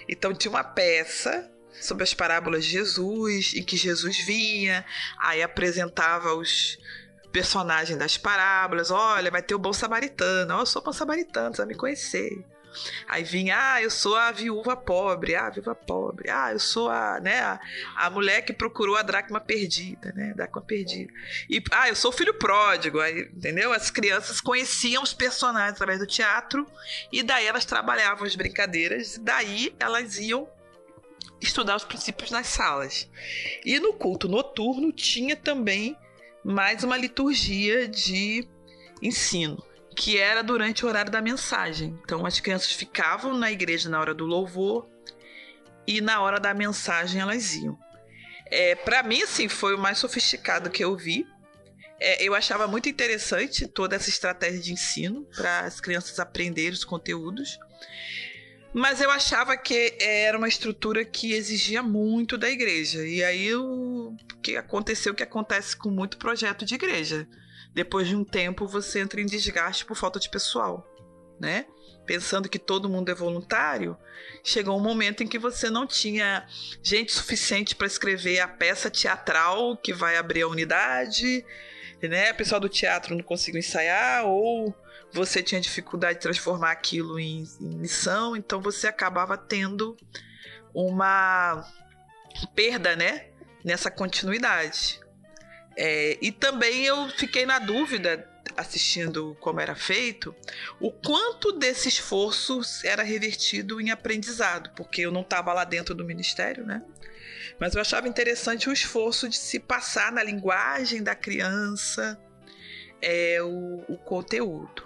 A: Então, tinha uma peça sobre as parábolas de Jesus, em que Jesus vinha, aí apresentava os personagens das parábolas. Olha, vai ter o bom samaritano. Oh, eu sou bom samaritano, vai me conhecer. Aí vinha, ah, eu sou a viúva pobre, ah, viúva pobre, ah, eu sou a, né, a, a mulher que procurou a dracma perdida, né, dracma perdida. E, ah, eu sou filho pródigo, aí, entendeu? As crianças conheciam os personagens através do teatro e daí elas trabalhavam as brincadeiras e daí elas iam estudar os princípios nas salas. E no culto noturno tinha também mais uma liturgia de ensino que era durante o horário da mensagem. Então as crianças ficavam na igreja na hora do louvor e na hora da mensagem elas iam. É, para mim, assim, foi o mais sofisticado que eu vi. É, eu achava muito interessante toda essa estratégia de ensino para as crianças aprenderem os conteúdos. Mas eu achava que era uma estrutura que exigia muito da igreja. E aí o que aconteceu o que acontece com muito projeto de igreja depois de um tempo você entra em desgaste por falta de pessoal, né? Pensando que todo mundo é voluntário, chegou um momento em que você não tinha gente suficiente para escrever a peça teatral que vai abrir a unidade, né? O pessoal do teatro não conseguiu ensaiar ou você tinha dificuldade de transformar aquilo em, em missão, então você acabava tendo uma perda, né? Nessa continuidade. É, e também eu fiquei na dúvida, assistindo como era feito, o quanto desse esforço era revertido em aprendizado, porque eu não estava lá dentro do ministério, né? Mas eu achava interessante o esforço de se passar na linguagem da criança é, o, o conteúdo.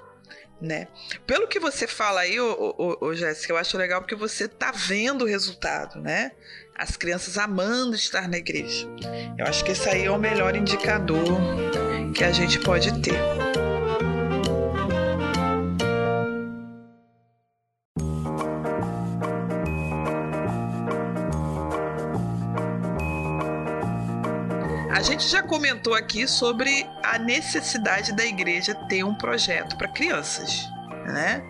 A: Né? Pelo que você fala aí, ô, ô, ô, Jéssica, eu acho legal porque você tá vendo o resultado, né? as crianças amando estar na igreja. Eu acho que esse aí é o melhor indicador que a gente pode ter. A gente já comentou aqui sobre a necessidade da igreja ter um projeto para crianças, né?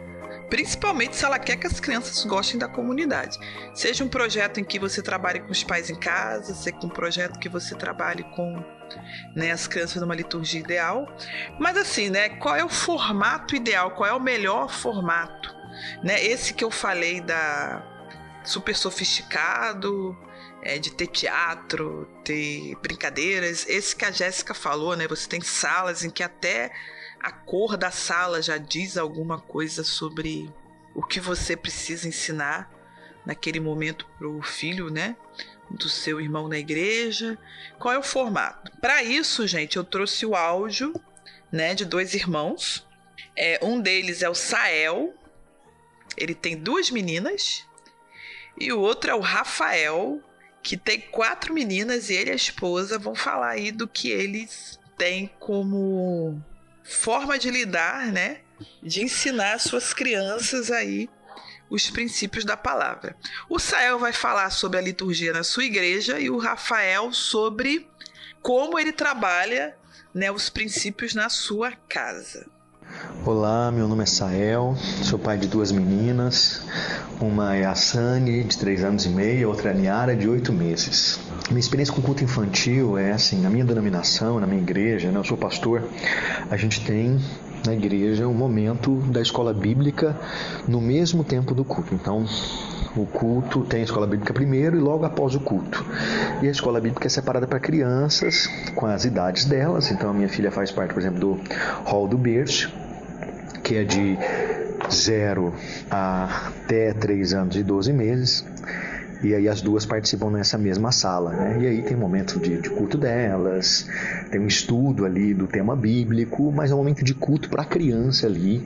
A: Principalmente se ela quer que as crianças gostem da comunidade. Seja um projeto em que você trabalhe com os pais em casa, seja um projeto que você trabalhe com né, as crianças numa liturgia ideal. Mas assim, né, qual é o formato ideal? Qual é o melhor formato? Né, esse que eu falei da super sofisticado, é, de ter teatro, ter brincadeiras. Esse que a Jéssica falou, né? Você tem salas em que até a cor da sala já diz alguma coisa sobre o que você precisa ensinar naquele momento para o filho, né? Do seu irmão na igreja. Qual é o formato? Para isso, gente, eu trouxe o áudio, né, de dois irmãos. É, um deles é o Sael. Ele tem duas meninas. E o outro é o Rafael, que tem quatro meninas e ele e a esposa vão falar aí do que eles têm como forma de lidar, né? De ensinar suas crianças aí os princípios da palavra. O Sael vai falar sobre a liturgia na sua igreja e o Rafael sobre como ele trabalha né, os princípios na sua casa.
E: Olá, meu nome é Sael, sou pai de duas meninas. Uma é a Sani, de 3 anos e meio, outra é a Niara, de 8 meses. Minha experiência com culto infantil é assim, na minha denominação, na minha igreja, né, eu sou pastor, a gente tem na igreja um momento da escola bíblica no mesmo tempo do culto. Então, o culto tem a escola bíblica primeiro e logo após o culto. E a escola bíblica é separada para crianças com as idades delas. Então a minha filha faz parte, por exemplo, do hall do berço, que é de 0 até 3 anos e 12 meses. E aí as duas participam nessa mesma sala, né? E aí tem um momento de, de culto delas, tem um estudo ali do tema bíblico, mas é um momento de culto para criança ali.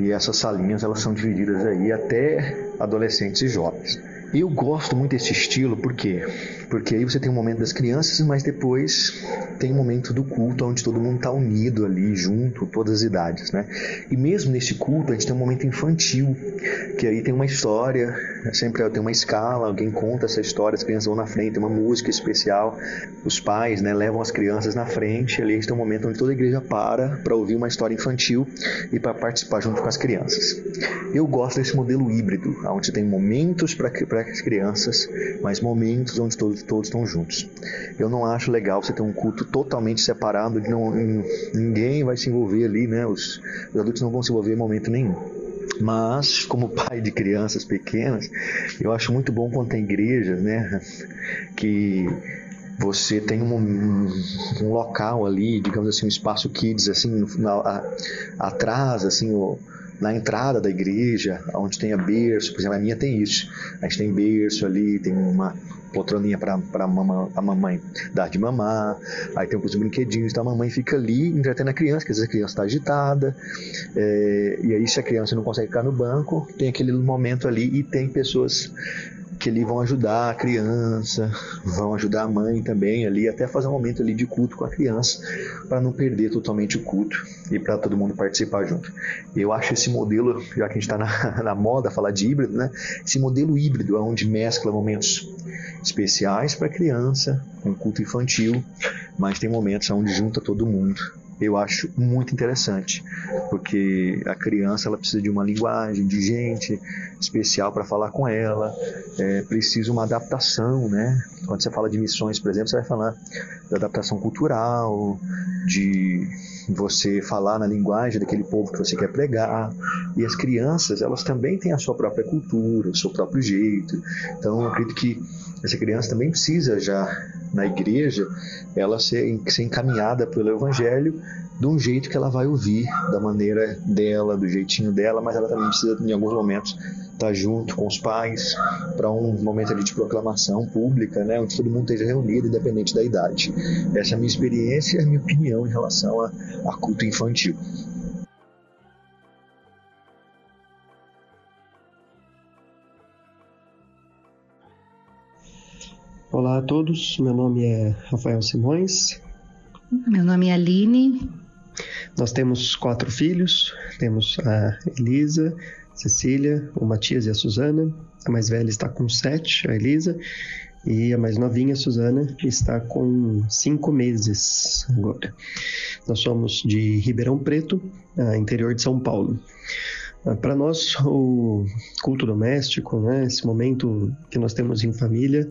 E: E essas salinhas elas são divididas aí até adolescentes e jovens. Eu gosto muito desse estilo, por quê? Porque aí você tem o um momento das crianças, mas depois tem o um momento do culto onde todo mundo está unido ali, junto, todas as idades, né? E mesmo nesse culto a gente tem um momento infantil, que aí tem uma história, sempre tem uma escala, alguém conta essa história, as crianças vão na frente, tem uma música especial, os pais, né, levam as crianças na frente, ali a gente tem um momento onde toda a igreja para para ouvir uma história infantil e para participar junto com as crianças. Eu gosto desse modelo híbrido, onde tem momentos para as crianças, mas momentos onde todos, todos estão juntos. Eu não acho legal você ter um culto totalmente separado, de não, ninguém vai se envolver ali, né? Os, os adultos não vão se envolver em momento nenhum. Mas, como pai de crianças pequenas, eu acho muito bom quando tem igrejas, né? Que você tem um, um, local ali, digamos assim, um espaço kids, assim, na, a, atrás, assim, o, na entrada da igreja, onde tem a berço, por exemplo, a minha tem isso. A gente tem berço ali, tem uma poltroninha para a mamãe dar de mamar, aí tem os brinquedinhos, então a mamãe fica ali entretendo a criança, que às vezes a criança está agitada, é, e aí se a criança não consegue ficar no banco, tem aquele momento ali e tem pessoas que ali vão ajudar a criança, vão ajudar a mãe também ali, até fazer um momento ali de culto com a criança, para não perder totalmente o culto e para todo mundo participar junto. Eu acho esse modelo, já que a gente está na, na, moda falar de híbrido, né? Esse modelo híbrido, onde mescla momentos especiais para criança, com culto infantil, mas tem momentos onde junta todo mundo eu acho muito interessante, porque a criança ela precisa de uma linguagem, de gente especial para falar com ela, é, precisa uma adaptação, né? Quando você fala de missões, por exemplo, você vai falar da adaptação cultural, de você falar na linguagem daquele povo que você quer pregar. E as crianças, elas também têm a sua própria cultura, o seu próprio jeito. Então, eu acredito que essa criança também precisa já na igreja ela ser, ser encaminhada pelo evangelho de um jeito que ela vai ouvir, da maneira dela, do jeitinho dela, mas ela também precisa, em alguns momentos, estar junto com os pais para um momento ali de proclamação pública, né, onde todo mundo esteja reunido, independente da idade. Essa é a minha experiência e a minha opinião em relação a, a culto infantil.
F: Olá a todos, meu nome é Rafael Simões.
G: Meu nome é Aline.
F: Nós temos quatro filhos, temos a Elisa, Cecília, o Matias e a Suzana. A mais velha está com sete, a Elisa, e a mais novinha, Suzana, está com cinco meses agora. Nós somos de Ribeirão Preto, interior de São Paulo. Ah, Para nós, o culto doméstico, né, esse momento que nós temos em família,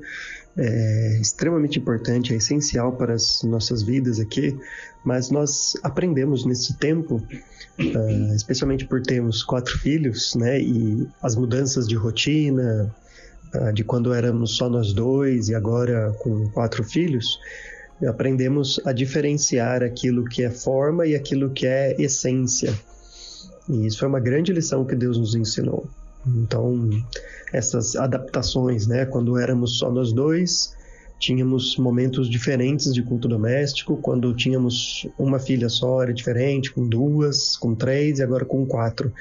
F: é extremamente importante, é essencial para as nossas vidas aqui, mas nós aprendemos nesse tempo, uh, especialmente por termos quatro filhos, né, e as mudanças de rotina, uh, de quando éramos só nós dois e agora com quatro filhos, aprendemos a diferenciar aquilo que é forma e aquilo que é essência. E isso foi uma grande lição que Deus nos ensinou. Então, essas adaptações, né? Quando éramos só nós dois, tínhamos momentos diferentes de culto doméstico. Quando tínhamos uma filha só, era diferente, com duas, com três e agora com quatro.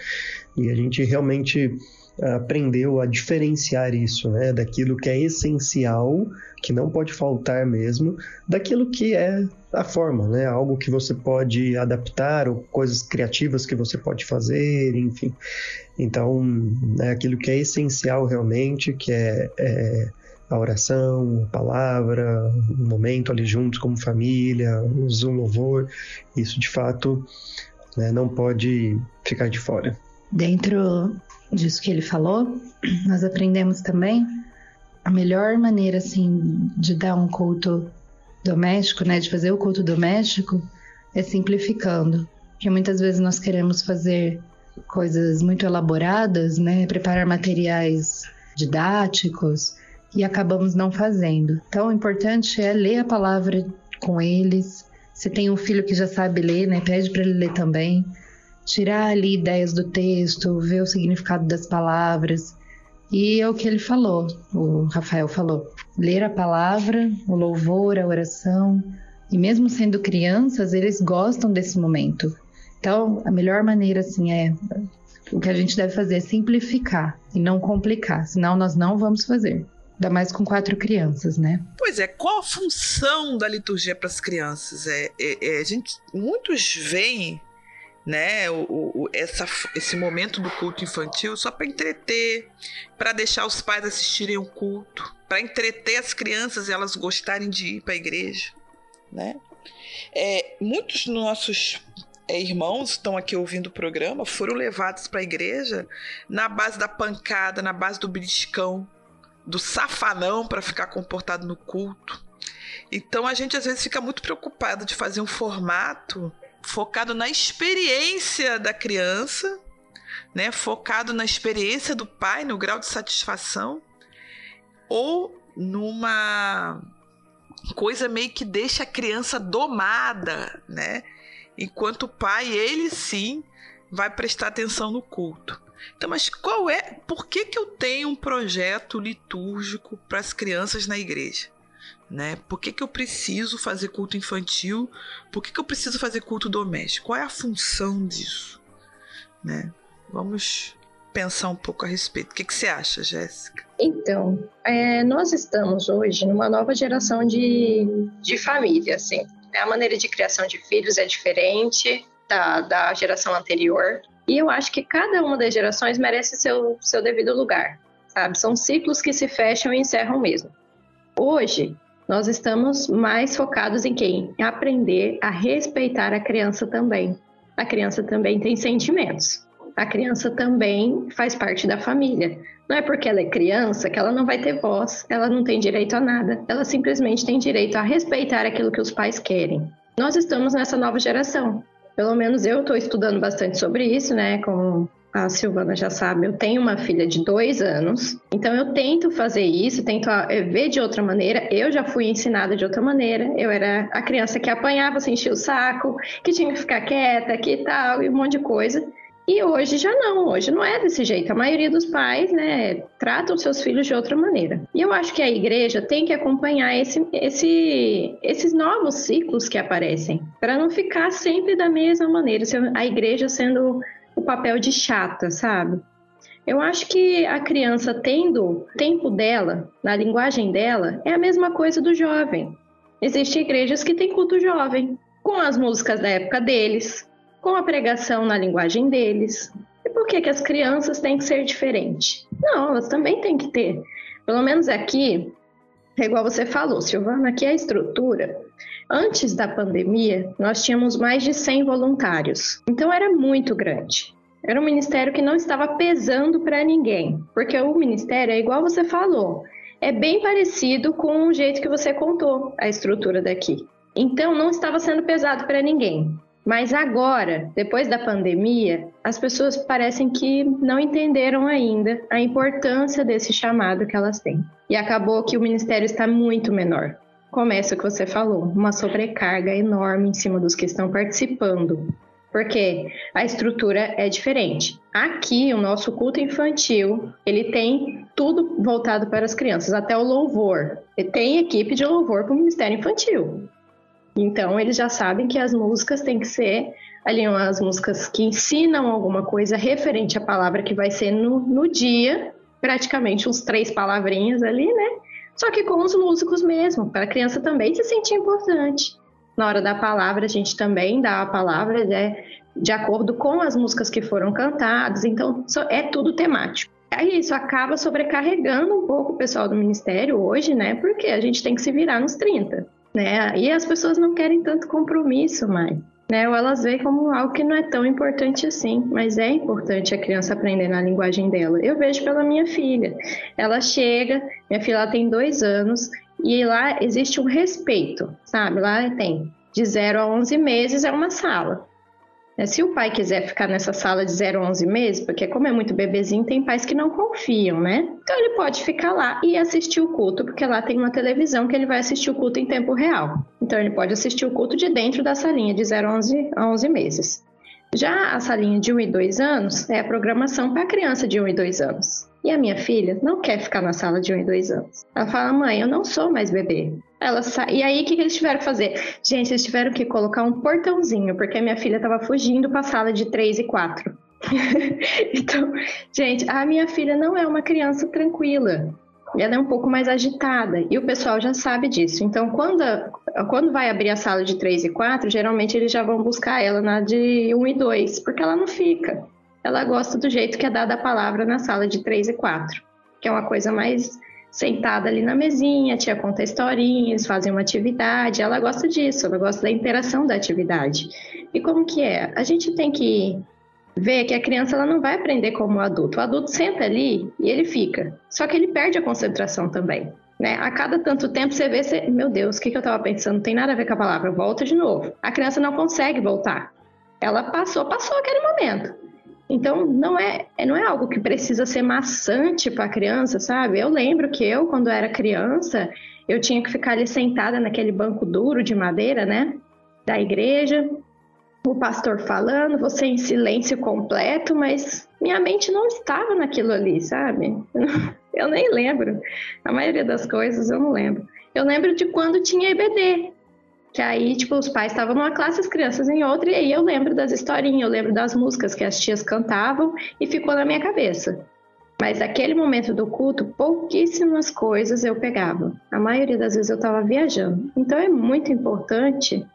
F: E a gente realmente aprendeu a diferenciar isso, né, daquilo que é essencial, que não pode faltar mesmo, daquilo que é a forma, né, algo que você pode adaptar ou coisas criativas que você pode fazer, enfim. Então, é aquilo que é essencial realmente, que é, é a oração, a palavra, um momento ali juntos como família, um louvor, isso de fato né, não pode ficar de fora.
G: Dentro disso que ele falou, nós aprendemos também a melhor maneira assim de dar um culto doméstico, né, de fazer o culto doméstico é simplificando, porque muitas vezes nós queremos fazer coisas muito elaboradas, né, preparar materiais didáticos e acabamos não fazendo. Então, o importante é ler a palavra com eles. Se tem um filho que já sabe ler, né, pede para ele ler também tirar ali ideias do texto, ver o significado das palavras. E é o que ele falou, o Rafael falou. Ler a palavra, o louvor, a oração. E mesmo sendo crianças, eles gostam desse momento. Então, a melhor maneira, assim, é. O que a gente deve fazer é simplificar e não complicar, senão nós não vamos fazer. Ainda mais com quatro crianças, né?
A: Pois é, qual a função da liturgia para as crianças? É, é, é, a gente, muitos veem né, o, o, essa, esse momento do culto infantil só para entreter, para deixar os pais assistirem o culto, para entreter as crianças e elas gostarem de ir para a igreja, né? É, muitos nossos é, irmãos estão aqui ouvindo o programa foram levados para a igreja na base da pancada, na base do beliscão, do safanão para ficar comportado no culto. Então a gente às vezes fica muito preocupado de fazer um formato focado na experiência da criança, né? Focado na experiência do pai, no grau de satisfação, ou numa coisa meio que deixa a criança domada, né? Enquanto o pai, ele sim, vai prestar atenção no culto. Então, mas qual é? Por que, que eu tenho um projeto litúrgico para as crianças na igreja? Né? Por que, que eu preciso fazer culto infantil? Por que, que eu preciso fazer culto doméstico? Qual é a função disso? Né? Vamos pensar um pouco a respeito. O que, que você acha, Jéssica?
B: Então, é, nós estamos hoje numa nova geração de, de família, assim. A maneira de criação de filhos é diferente da, da geração anterior. E eu acho que cada uma das gerações merece seu, seu devido lugar, sabe? São ciclos que se fecham e encerram mesmo. Hoje, nós estamos mais focados em quem? Em aprender a respeitar a criança também. A criança também tem sentimentos. A criança também faz parte da família. Não é porque ela é criança que ela não vai ter voz, ela não tem direito a nada. Ela simplesmente tem direito a respeitar aquilo que os pais querem. Nós estamos nessa nova geração. Pelo menos eu estou estudando bastante sobre isso, né? Como a Silvana já sabe, eu tenho uma filha de dois anos, então eu tento fazer isso, tento eh, ver de outra maneira. Eu já fui ensinada de outra maneira. Eu era a criança que apanhava, se enchia o saco, que tinha que ficar quieta, que tal, e um monte de coisa. E hoje já não, hoje não é desse jeito. A maioria dos pais, né, tratam seus filhos de outra maneira. E eu acho que a igreja tem que acompanhar esse, esse, esses novos ciclos que aparecem, para não ficar sempre da mesma maneira. A igreja sendo o papel de chata, sabe? Eu acho que a criança tendo tempo dela, na linguagem dela, é a mesma coisa do jovem. Existem igrejas que têm culto jovem, com as músicas da época deles, com a pregação na linguagem deles. E por que, que as crianças têm que ser diferentes? Não, elas também têm que ter. Pelo menos aqui, É igual você falou, Silvana, que a estrutura. Antes da pandemia, nós tínhamos mais de 100 voluntários. Então era muito grande. Era um ministério que não estava pesando para ninguém, porque o ministério é igual você falou, é bem parecido com o jeito que você contou a estrutura daqui. Então não estava sendo pesado para ninguém. Mas agora, depois da pandemia, as pessoas parecem que não entenderam ainda a importância desse chamado que elas têm. E acabou que o ministério está muito menor. Começa o que você falou, uma sobrecarga enorme em cima dos que estão participando porque a estrutura é diferente. Aqui, o nosso culto infantil, ele tem tudo voltado para as crianças, até o louvor. Tem equipe de louvor para o Ministério Infantil. Então, eles já sabem que as músicas têm que ser ali as músicas que ensinam alguma coisa referente à palavra que vai ser no, no dia, praticamente uns três palavrinhas ali, né? Só que com os músicos mesmo, para a criança também se sentir importante na hora da palavra, a gente também dá a palavra né, de acordo com as músicas que foram cantadas, então é tudo temático. Aí isso acaba sobrecarregando um pouco o pessoal do ministério hoje, né? Porque a gente tem que se virar nos 30, né? E as pessoas não querem tanto compromisso mais. Né, ou elas veem como algo que não é tão importante assim, mas é importante a criança aprender na linguagem dela. Eu vejo pela minha filha. Ela chega, minha filha tem dois anos, e lá existe um respeito, sabe? Lá tem de 0 a 11 meses é uma sala. É, se o pai quiser ficar nessa sala de 0 a 11 meses, porque como é muito bebezinho, tem pais que não confiam, né? Então ele pode ficar lá e assistir o culto, porque lá tem uma televisão que ele vai assistir o culto em tempo real. Então ele pode assistir o culto de dentro da salinha de 0 a 11, a 11 meses. Já a salinha de 1 e 2 anos é a programação para criança de 1 e 2 anos. E a minha filha não quer ficar na sala de 1 e 2 anos. Ela fala, mãe, eu não sou mais bebê. Ela sa... E aí, o que, eles tiveram que fazer? Gente, eles tiveram que colocar um portãozinho, porque a minha filha estava fugindo para a sala de 3 e 4. então, gente, a minha filha não é uma criança tranquila. Ela é um pouco mais agitada e o pessoal já sabe disso. Então, quando, a, quando vai abrir a sala de 3 e 4, geralmente eles já vão buscar ela na de 1 e 2, porque ela não fica ela gosta do jeito que é dada a palavra na sala de 3 e 4, que é uma coisa mais sentada ali na mesinha, a tia conta historinhas, fazem uma atividade, ela gosta disso, ela gosta da interação da atividade. E como que é? A gente tem que ver que a criança ela não vai aprender como o adulto. O adulto senta ali e ele fica, só que ele perde a concentração também. Né? A cada tanto tempo você vê, você, meu Deus, o que, que eu estava pensando? Não tem nada a ver com a palavra, volta de novo. A criança não consegue voltar. Ela passou, passou aquele momento. Então, não é, não é algo que precisa ser maçante para a criança, sabe? Eu lembro que eu, quando era criança, eu tinha que ficar ali sentada naquele banco duro de madeira, né? Da igreja, o pastor falando, você em silêncio completo, mas minha mente não estava naquilo ali, sabe? Eu nem lembro. A maioria das coisas eu não lembro. Eu lembro de quando tinha EBD, que aí, tipo, os pais estavam numa classe, as crianças em outra, e aí eu lembro das historinhas, eu lembro das músicas que as tias cantavam e ficou na minha cabeça. Mas naquele momento do culto, pouquíssimas coisas eu pegava. A maioria das vezes eu estava viajando. Então é muito importante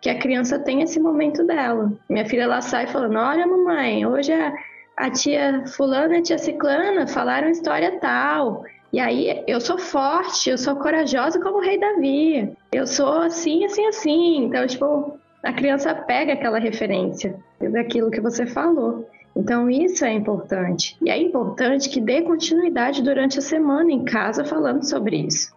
B: que a criança tenha esse momento dela. Minha filha lá sai falando: Olha, mamãe, hoje a, a tia Fulana e a tia Ciclana falaram história tal. E aí eu sou forte, eu sou corajosa como o rei Davi. Eu sou assim, assim, assim. Então, tipo, a criança pega aquela referência daquilo que você falou. Então, isso é importante. E é importante que dê continuidade durante a semana em casa falando sobre isso.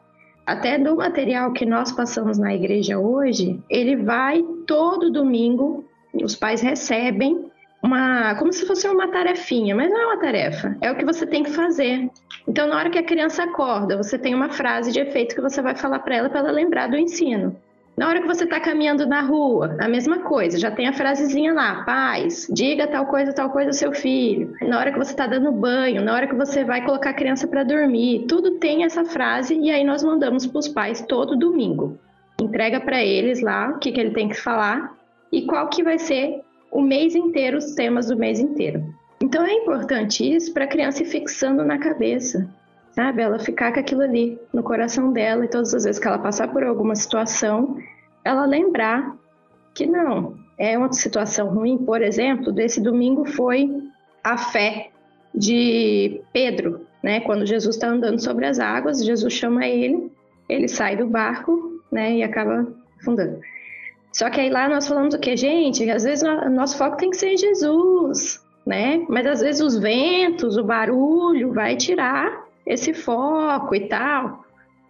B: Até do material que nós passamos na igreja hoje, ele vai todo domingo, os pais recebem uma, como se fosse uma tarefinha, mas não é uma tarefa, é o que você tem que fazer. Então, na hora que a criança acorda, você tem uma frase de efeito que você vai falar para ela para ela lembrar do ensino. Na hora que você está caminhando na rua, a mesma coisa, já tem a frasezinha lá, paz, diga tal coisa, tal coisa ao seu filho. Na hora que você está dando banho, na hora que você vai colocar a criança para dormir, tudo tem essa frase e aí nós mandamos para os pais todo domingo. Entrega para eles lá o que, que ele tem que falar e qual que vai ser o mês inteiro, os temas do mês inteiro. Então é importante isso para a criança ir fixando na cabeça, sabe? Ela ficar com aquilo ali no coração dela e todas as vezes que ela passar por alguma situação, ela lembrar que não, é uma situação ruim. Por exemplo, desse domingo foi a fé de Pedro, né? Quando Jesus está andando sobre as águas, Jesus chama ele ele sai do barco, né, e acaba afundando. Só que aí lá nós falamos o que, gente? Às vezes o nosso foco tem que ser em Jesus, né? Mas às vezes os ventos, o barulho vai tirar esse foco e tal.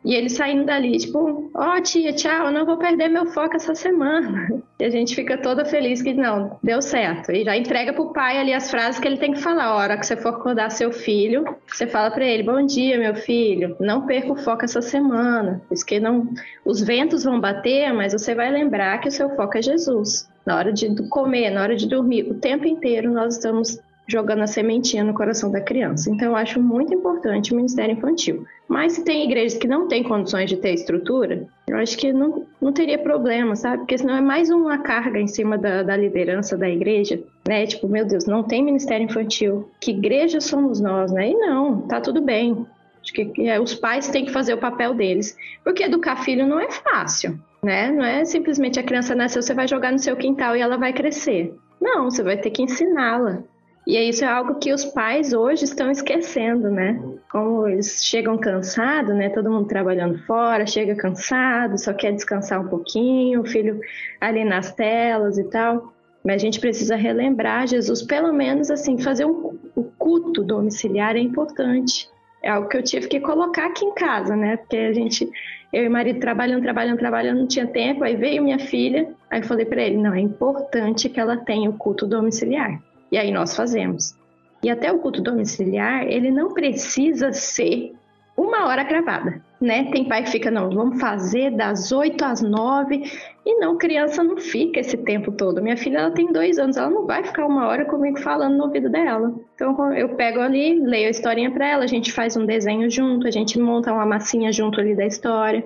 B: E ele saindo dali, tipo, ó oh, tia, tchau, não vou perder meu foco essa semana. E a gente fica toda feliz que não, deu certo. E já entrega pro pai ali as frases que ele tem que falar. A hora que você for acordar seu filho, você fala para ele, bom dia, meu filho, não perca o foco essa semana. Porque não, os ventos vão bater, mas você vai lembrar que o seu foco é Jesus. Na hora de comer, na hora de dormir, o tempo inteiro nós estamos jogando a sementinha no coração da criança. Então, eu acho muito importante o Ministério Infantil. Mas se tem igrejas que não têm condições de ter estrutura, eu acho que não, não teria problema, sabe? Porque senão é mais uma carga em cima da, da liderança da igreja, né? Tipo, meu Deus, não tem Ministério Infantil. Que igreja somos nós, né? E não, tá tudo bem. Acho que é, os pais têm que fazer o papel deles. Porque educar filho não é fácil, né? Não é simplesmente a criança nasceu, você vai jogar no seu quintal e ela vai crescer. Não, você vai ter que ensiná-la. E isso é algo que os pais hoje estão esquecendo, né? Como eles chegam cansados, né? Todo mundo trabalhando fora, chega cansado, só quer descansar um pouquinho, o filho ali nas telas e tal. Mas a gente precisa relembrar Jesus, pelo menos assim, fazer um, o culto domiciliar é importante. É algo que eu tive que colocar aqui em casa, né? Porque a gente, eu e o marido trabalhando, trabalhando, trabalhando, não tinha tempo. Aí veio minha filha, aí eu falei para ele: não, é importante que ela tenha o culto domiciliar. E aí nós fazemos. E até o culto domiciliar, ele não precisa ser uma hora gravada, né? Tem pai que fica, não, vamos fazer das 8 às 9 e não, criança não fica esse tempo todo. Minha filha, ela tem dois anos, ela não vai ficar uma hora comigo falando no ouvido dela. Então, eu pego ali, leio a historinha para ela, a gente faz um desenho junto, a gente monta uma massinha junto ali da história.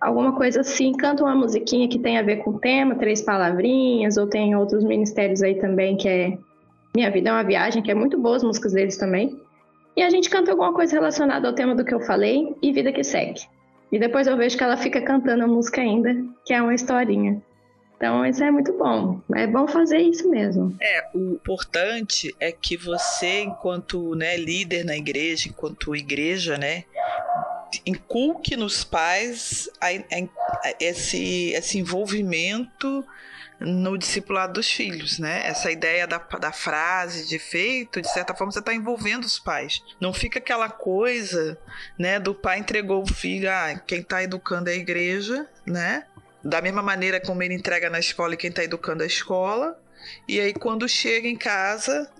B: Alguma coisa assim, canta uma musiquinha que tem a ver com o tema, três palavrinhas, ou tem outros ministérios aí também que é minha Vida é uma Viagem, que é muito boa as músicas deles também. E a gente canta alguma coisa relacionada ao tema do que eu falei e Vida que Segue. E depois eu vejo que ela fica cantando a música ainda, que é uma historinha. Então isso é muito bom. É bom fazer isso mesmo.
A: É, o importante é que você, enquanto né, líder na igreja, enquanto igreja, né, inculque nos pais a, a, a, esse, esse envolvimento no discipulado dos filhos, né? Essa ideia da, da frase de feito, de certa forma, você está envolvendo os pais. Não fica aquela coisa, né, do pai entregou o filho, ah, quem está educando é a igreja, né? Da mesma maneira como ele entrega na escola e quem está educando é a escola. E aí, quando chega em casa,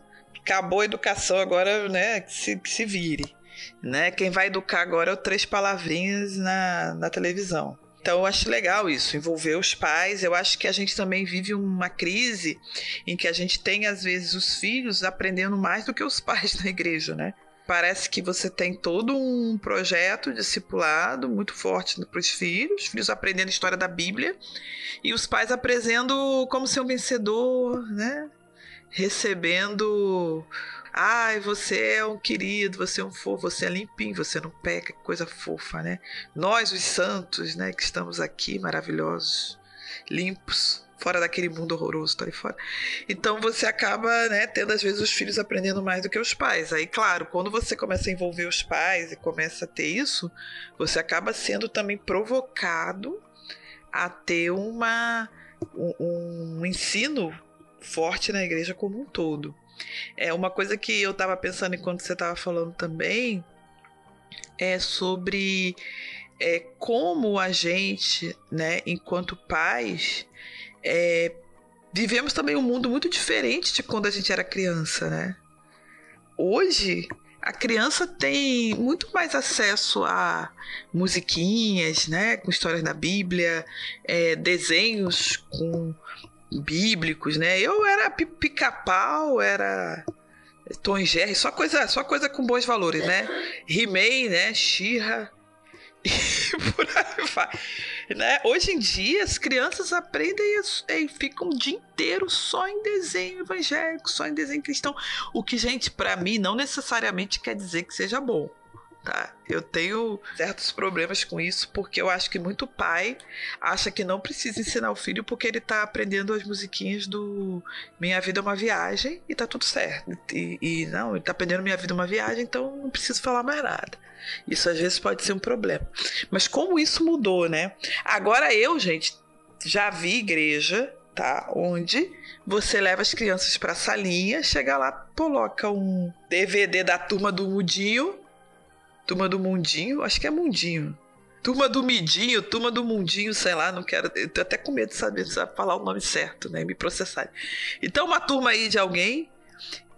A: acabou a educação, agora, né, que se, que se vire. Né? Quem vai educar agora é o Três Palavrinhas na, na televisão. Então eu acho legal isso, envolver os pais. Eu acho que a gente também vive uma crise em que a gente tem, às vezes, os filhos aprendendo mais do que os pais na igreja, né? Parece que você tem todo um projeto discipulado muito forte para os filhos, os filhos aprendendo a história da Bíblia e os pais apresentando como ser um vencedor, né? Recebendo Ai, você é um querido, você é um fofo, você é limpinho, você não peca, coisa fofa, né? Nós, os santos, né, que estamos aqui, maravilhosos, limpos, fora daquele mundo horroroso, tá ali fora. Então você acaba, né, tendo às vezes os filhos aprendendo mais do que os pais. Aí, claro, quando você começa a envolver os pais e começa a ter isso, você acaba sendo também provocado a ter uma um, um ensino forte na igreja como um todo. É uma coisa que eu estava pensando enquanto você estava falando também é sobre é, como a gente, né, enquanto pais, é, vivemos também um mundo muito diferente de quando a gente era criança, né? Hoje a criança tem muito mais acesso a musiquinhas, né, com histórias da Bíblia, é, desenhos com bíblicos, né? Eu era pica-pau, era Tom Jerry, só coisa, só coisa com bons valores, né? He-Man, né? Shira e por aí vai. Né? Hoje em dia, as crianças aprendem e ficam o dia inteiro só em desenho evangélico, só em desenho cristão. O que, gente, para mim, não necessariamente quer dizer que seja bom tá? Eu tenho certos problemas com isso, porque eu acho que muito pai acha que não precisa ensinar o filho porque ele tá aprendendo as musiquinhas do Minha Vida é uma Viagem e tá tudo certo. E, e não, ele tá aprendendo Minha Vida é uma Viagem, então não preciso falar mais nada. Isso às vezes pode ser um problema. Mas como isso mudou, né? Agora eu, gente, já vi igreja, tá? Onde você leva as crianças para a salinha, chega lá, coloca um DVD da turma do Mudinho, turma do Mundinho, acho que é Mundinho. Turma do Midinho, turma do Mundinho, sei lá, não quero. Eu tô até com medo de saber, sabe falar o nome certo, né? Me processar. Então, uma turma aí de alguém.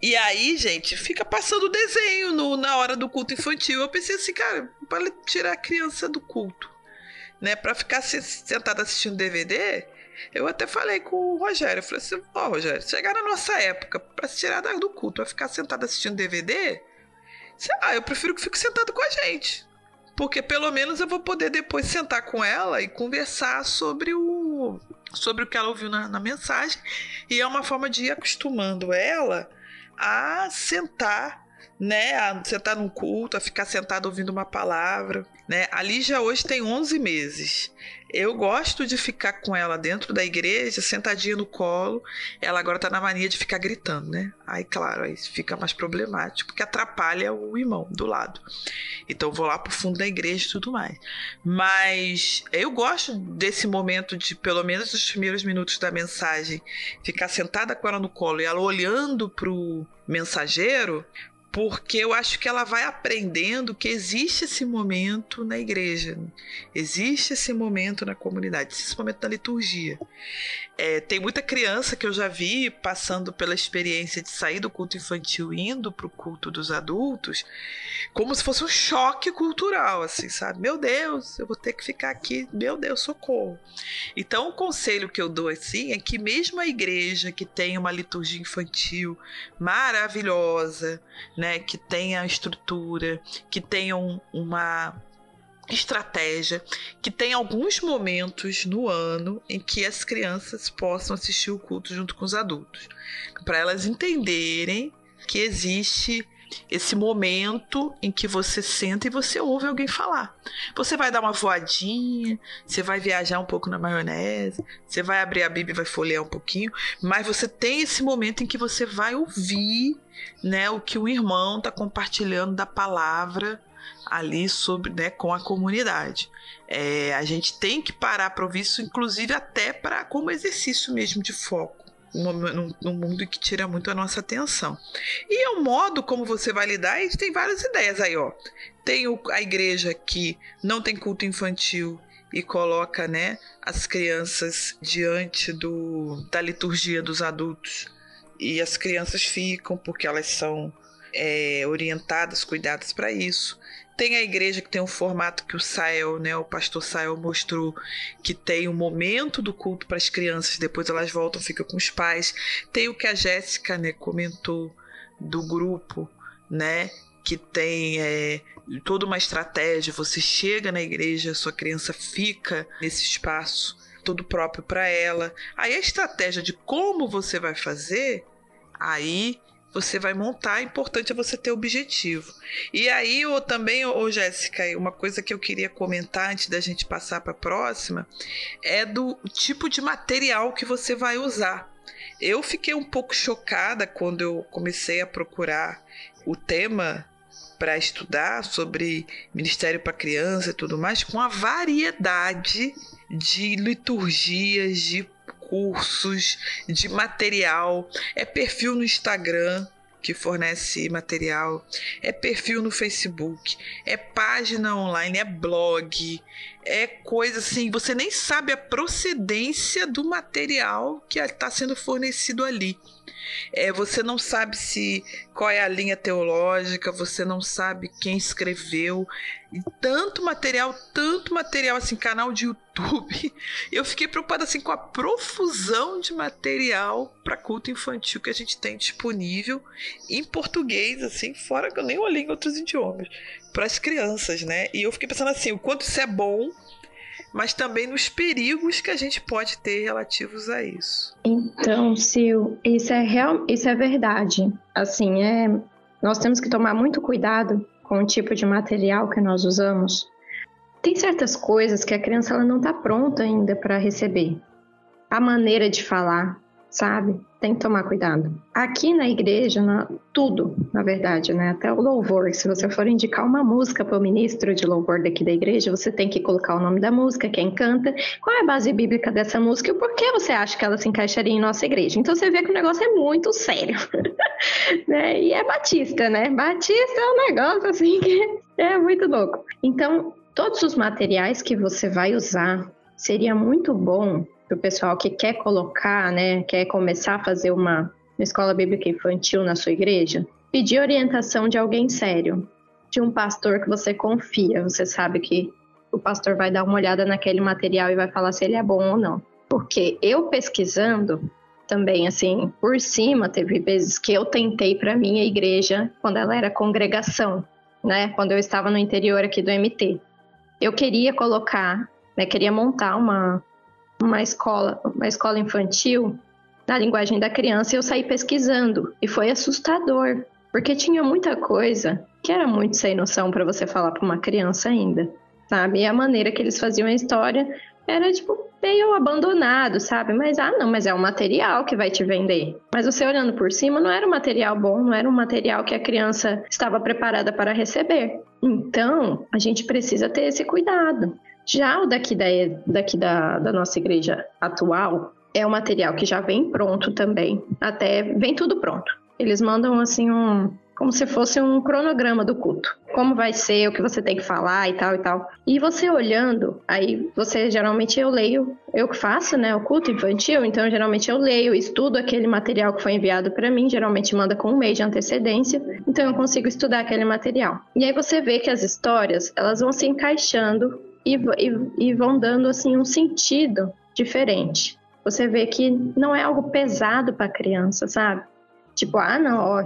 A: E aí, gente, fica passando desenho no, na hora do culto infantil. Eu pensei assim, cara, para tirar a criança do culto, né? Para ficar sentada assistindo DVD, eu até falei com o Rogério. Eu falei assim: Ó, oh, Rogério, chegar na nossa época para se tirar do culto, vai ficar sentado assistindo DVD, sei lá, eu prefiro que fique sentado com a gente. Porque pelo menos eu vou poder depois sentar com ela e conversar sobre o, sobre o que ela ouviu na, na mensagem. E é uma forma de ir acostumando ela a sentar né, a sentar num culto, a ficar sentado ouvindo uma palavra, né? A Lígia hoje tem 11 meses. Eu gosto de ficar com ela dentro da igreja, sentadinha no colo. Ela agora tá na mania de ficar gritando, né? Aí, claro, aí fica mais problemático, porque atrapalha o irmão do lado. Então, vou lá pro fundo da igreja e tudo mais. Mas eu gosto desse momento de, pelo menos os primeiros minutos da mensagem, ficar sentada com ela no colo e ela olhando pro mensageiro, porque eu acho que ela vai aprendendo que existe esse momento na igreja, existe esse momento na comunidade, esse momento na liturgia. É, tem muita criança que eu já vi passando pela experiência de sair do culto infantil indo para o culto dos adultos, como se fosse um choque cultural, assim, sabe? Meu Deus, eu vou ter que ficar aqui, meu Deus, socorro. Então, o conselho que eu dou assim é que mesmo a igreja que tem uma liturgia infantil maravilhosa, né, que tenha estrutura, que tenha um, uma estratégia que tem alguns momentos no ano em que as crianças possam assistir o culto junto com os adultos, para elas entenderem que existe esse momento em que você senta e você ouve alguém falar. Você vai dar uma voadinha, você vai viajar um pouco na maionese, você vai abrir a Bíblia e vai folhear um pouquinho, mas você tem esse momento em que você vai ouvir, né, o que o irmão está compartilhando da palavra ali sobre, né, com a comunidade. É, a gente tem que parar para ouvir isso, inclusive até para como exercício mesmo de foco. Num, mundo que tira muito a nossa atenção. E é o modo como você vai lidar, e tem várias ideias aí, ó. Tem a igreja que não tem culto infantil e coloca, né, as crianças diante do, da liturgia dos adultos. E as crianças ficam porque elas são é, orientadas, cuidadas para isso. Tem a igreja que tem um formato que o Sael, né, o pastor Sael mostrou que tem um momento do culto para as crianças, depois elas voltam, ficam com os pais. Tem o que a Jéssica, né, comentou do grupo, né, que tem é, toda uma estratégia. Você chega na igreja, sua criança fica nesse espaço todo próprio para ela. Aí a estratégia de como você vai fazer, aí você vai montar, importante é você ter objetivo. E aí, também, ô Jéssica, uma coisa que eu queria comentar antes da gente passar para a próxima é do tipo de material que você vai usar. Eu fiquei um pouco chocada quando eu comecei a procurar o tema para estudar sobre ministério para criança e tudo mais, com a variedade de liturgias, de cursos, de material, é perfil no Instagram que fornece material, é perfil no Facebook, é página online, é blog, é coisa assim, você nem sabe a procedência do material que está sendo fornecido ali. É, você não sabe se qual é a linha teológica, você não sabe quem escreveu. E tanto material, tanto material, assim, canal de YouTube. Eu fiquei preocupada assim com a profusão de material para culto infantil que a gente tem disponível em português, assim, fora que eu nem olhei em outros idiomas, para as crianças, né? E eu fiquei pensando assim, o quanto isso é bom mas também nos perigos que a gente pode ter relativos a isso.
B: Então, Sil, isso é real, isso é verdade. Assim, é, nós temos que tomar muito cuidado com o tipo de material que nós usamos, tem certas coisas que a criança ela não está pronta ainda para receber. A maneira de falar, sabe? Tem que tomar cuidado. Aqui na igreja, na, tudo, na verdade, né? Até o louvor. Se você for indicar uma música para o ministro de louvor daqui da igreja, você tem que colocar o nome da música, quem canta, qual é a base bíblica dessa música e o porquê você acha que ela se encaixaria em nossa igreja. Então você vê que o negócio é muito sério. né? E é batista, né? Batista é um negócio assim que é muito louco. Então, todos os materiais que você vai usar, seria muito bom para o pessoal que quer colocar, né, quer começar a fazer uma, uma escola bíblica infantil na sua igreja, pedir orientação de alguém sério, de um pastor que você confia. Você sabe que o pastor vai dar uma olhada naquele material e vai falar se ele é bom ou não. Porque eu pesquisando também, assim, por cima, teve vezes que eu tentei para minha igreja quando ela era congregação, né? Quando eu estava no interior aqui do MT. Eu queria colocar, né? Queria montar uma, uma escola, uma escola infantil na linguagem da criança e eu saí pesquisando e foi assustador, porque tinha muita coisa que era muito sem noção para você falar para uma criança ainda, sabe? E a maneira que eles faziam a história era tipo meio abandonado, sabe? Mas ah, não, mas é um material que vai te vender. Mas você olhando por cima, não era um material bom, não era um material que a criança estava preparada para receber. Então, a gente precisa ter esse cuidado. Já o daqui, da, daqui da, da nossa igreja atual é um material que já vem pronto também. Até vem tudo pronto. Eles mandam assim um, como se fosse um cronograma do culto. Como vai ser, o que você tem que falar e tal e tal. E você olhando, aí você geralmente eu leio, eu que faço, né, o culto infantil, então geralmente eu leio, estudo aquele material que foi enviado para mim, geralmente manda com um mês de antecedência, então eu consigo estudar aquele material. E aí você vê que as histórias, elas vão se encaixando e, e, e vão dando assim um sentido diferente. Você vê que não é algo pesado para a criança, sabe? Tipo, ah, não, ó,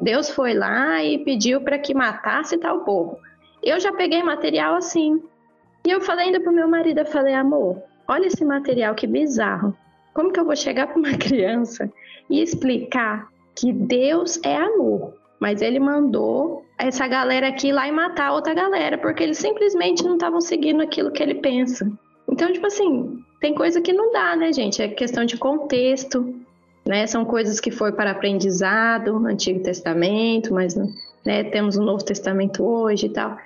B: Deus foi lá e pediu para que matasse tal povo. Eu já peguei material assim. E eu falei ainda pro meu marido, eu falei, amor, olha esse material que bizarro. Como que eu vou chegar para uma criança e explicar que Deus é amor? Mas ele mandou essa galera aqui lá e matar outra galera, porque eles simplesmente não estavam seguindo aquilo que ele pensa. Então, tipo assim, tem coisa que não dá, né, gente? É questão de contexto, né? São coisas que foi para aprendizado, Antigo Testamento, mas né, temos o Novo Testamento hoje e tal.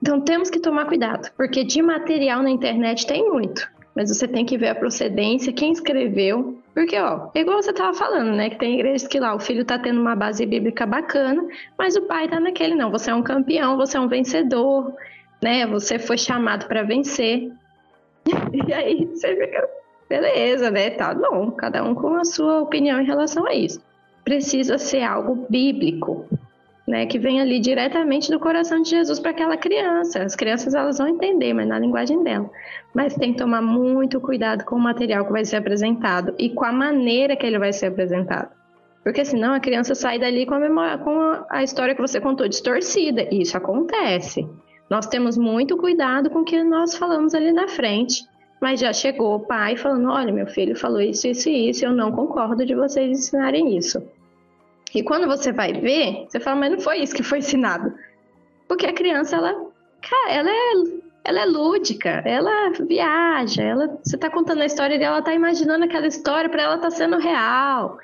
B: Então temos que tomar cuidado, porque de material na internet tem muito, mas você tem que ver a procedência, quem escreveu, porque, ó, igual você tava falando, né? Que tem igrejas que lá o filho tá tendo uma base bíblica bacana, mas o pai tá naquele, não. Você é um campeão, você é um vencedor, né? Você foi chamado para vencer. e aí você fica, beleza, né? Tá bom, cada um com a sua opinião em relação a isso. Precisa ser algo bíblico, né, que vem ali diretamente do coração de Jesus para aquela criança. As crianças elas vão entender, mas na linguagem dela. Mas tem que tomar muito cuidado com o material que vai ser apresentado e com a maneira que ele vai ser apresentado. Porque senão a criança sai dali com a, memória, com a história que você contou distorcida. E isso acontece. Nós temos muito cuidado com o que nós falamos ali na frente. Mas já chegou o pai falando: olha, meu filho falou isso, isso e isso, eu não concordo de vocês ensinarem isso. E quando você vai ver, você fala, mas não foi isso que foi ensinado. Porque a criança, ela, ela é, ela é lúdica, ela viaja, ela, você está contando a história dela, ela está imaginando aquela história para ela estar tá sendo real.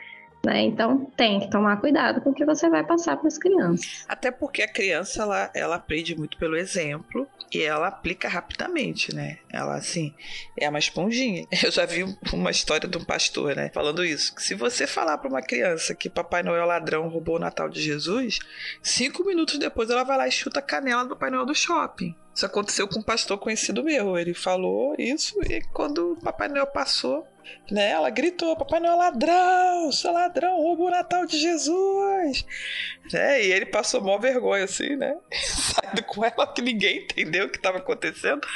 B: Né? Então tem que tomar cuidado com o que você vai passar para as crianças.
A: Até porque a criança ela, ela aprende muito pelo exemplo e ela aplica rapidamente, né? Ela assim é uma esponjinha. Eu já vi uma história de um pastor, né, falando isso, que se você falar para uma criança que Papai Noel ladrão roubou o Natal de Jesus, cinco minutos depois ela vai lá e chuta a canela do Papai Noel do shopping. Isso aconteceu com um pastor conhecido meu. Ele falou isso e quando o Papai Noel passou, né, ela gritou: Papai Noel é ladrão, seu ladrão, roubou o Natal de Jesus. Né, e ele passou mó vergonha assim, né? Saindo com ela que ninguém entendeu o que estava acontecendo.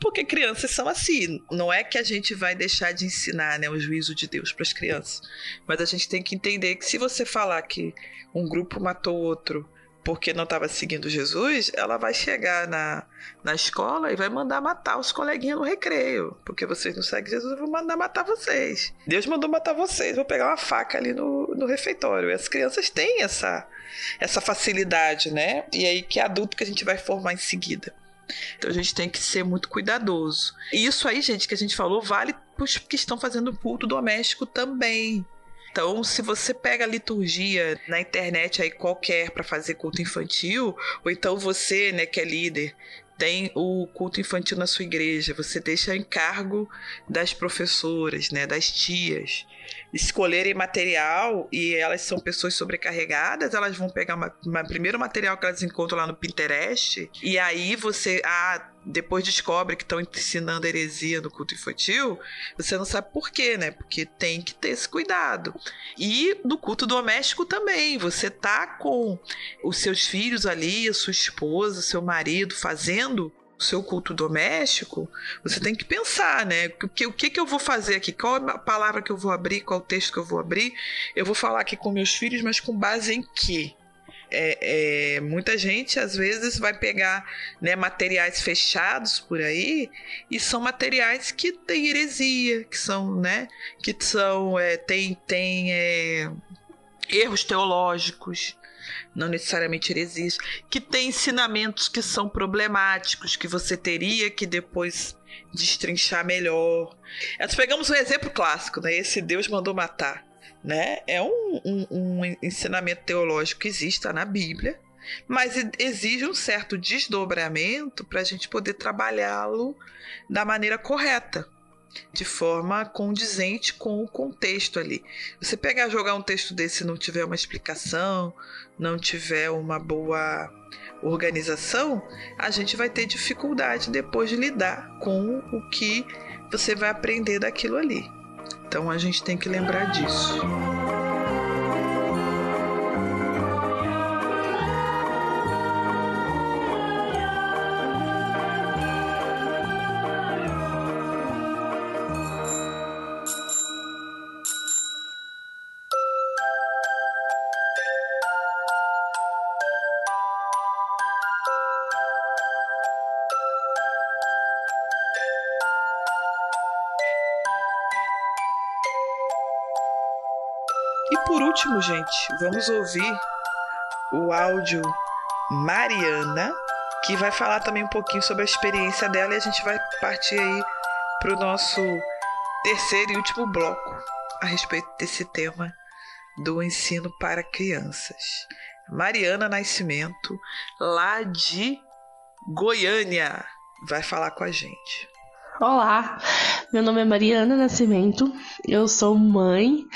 A: Porque crianças são assim. Não é que a gente vai deixar de ensinar né, o juízo de Deus para as crianças. Mas a gente tem que entender que se você falar que um grupo matou outro porque não estava seguindo Jesus, ela vai chegar na, na escola e vai mandar matar os coleguinhas no recreio. Porque vocês não seguem Jesus, eu vou mandar matar vocês. Deus mandou matar vocês, vou pegar uma faca ali no, no refeitório. E as crianças têm essa, essa facilidade, né? E aí que adulto que a gente vai formar em seguida. Então a gente tem que ser muito cuidadoso. E isso aí, gente, que a gente falou, vale para os que estão fazendo culto doméstico também. Então, se você pega a liturgia na internet aí qualquer para fazer culto infantil, ou então você, né, que é líder, tem o culto infantil na sua igreja, você deixa encargo das professoras, né, das tias, escolherem material e elas são pessoas sobrecarregadas, elas vão pegar uma, uma, primeiro material que elas encontram lá no Pinterest e aí você, ah, depois descobre que estão ensinando heresia no culto infantil, você não sabe por quê, né? Porque tem que ter esse cuidado. E no culto doméstico também, você tá com os seus filhos ali, a sua esposa, seu marido fazendo o seu culto doméstico, você tem que pensar, né? O que, o que, que eu vou fazer aqui? Qual a palavra que eu vou abrir? Qual o texto que eu vou abrir? Eu vou falar aqui com meus filhos, mas com base em quê? É, é, muita gente às vezes vai pegar né, materiais fechados por aí e são materiais que têm heresia, que são, né, que são, é, tem, tem é, erros teológicos, não necessariamente heresias, que tem ensinamentos que são problemáticos, que você teria que depois destrinchar melhor. Nós pegamos um exemplo clássico, né? Esse Deus mandou matar. Né? É um, um, um ensinamento teológico que existe tá na Bíblia, mas exige um certo desdobramento para a gente poder trabalhá-lo da maneira correta de forma condizente com o contexto ali. Você pegar jogar um texto desse e não tiver uma explicação, não tiver uma boa organização, a gente vai ter dificuldade depois de lidar com o que você vai aprender daquilo ali. Então a gente tem que lembrar disso. Último, gente, vamos ouvir o áudio Mariana, que vai falar também um pouquinho sobre a experiência dela e a gente vai partir aí para o nosso terceiro e último bloco a respeito desse tema do ensino para crianças. Mariana Nascimento, lá de Goiânia, vai falar com a gente.
H: Olá, meu nome é Mariana Nascimento, eu sou mãe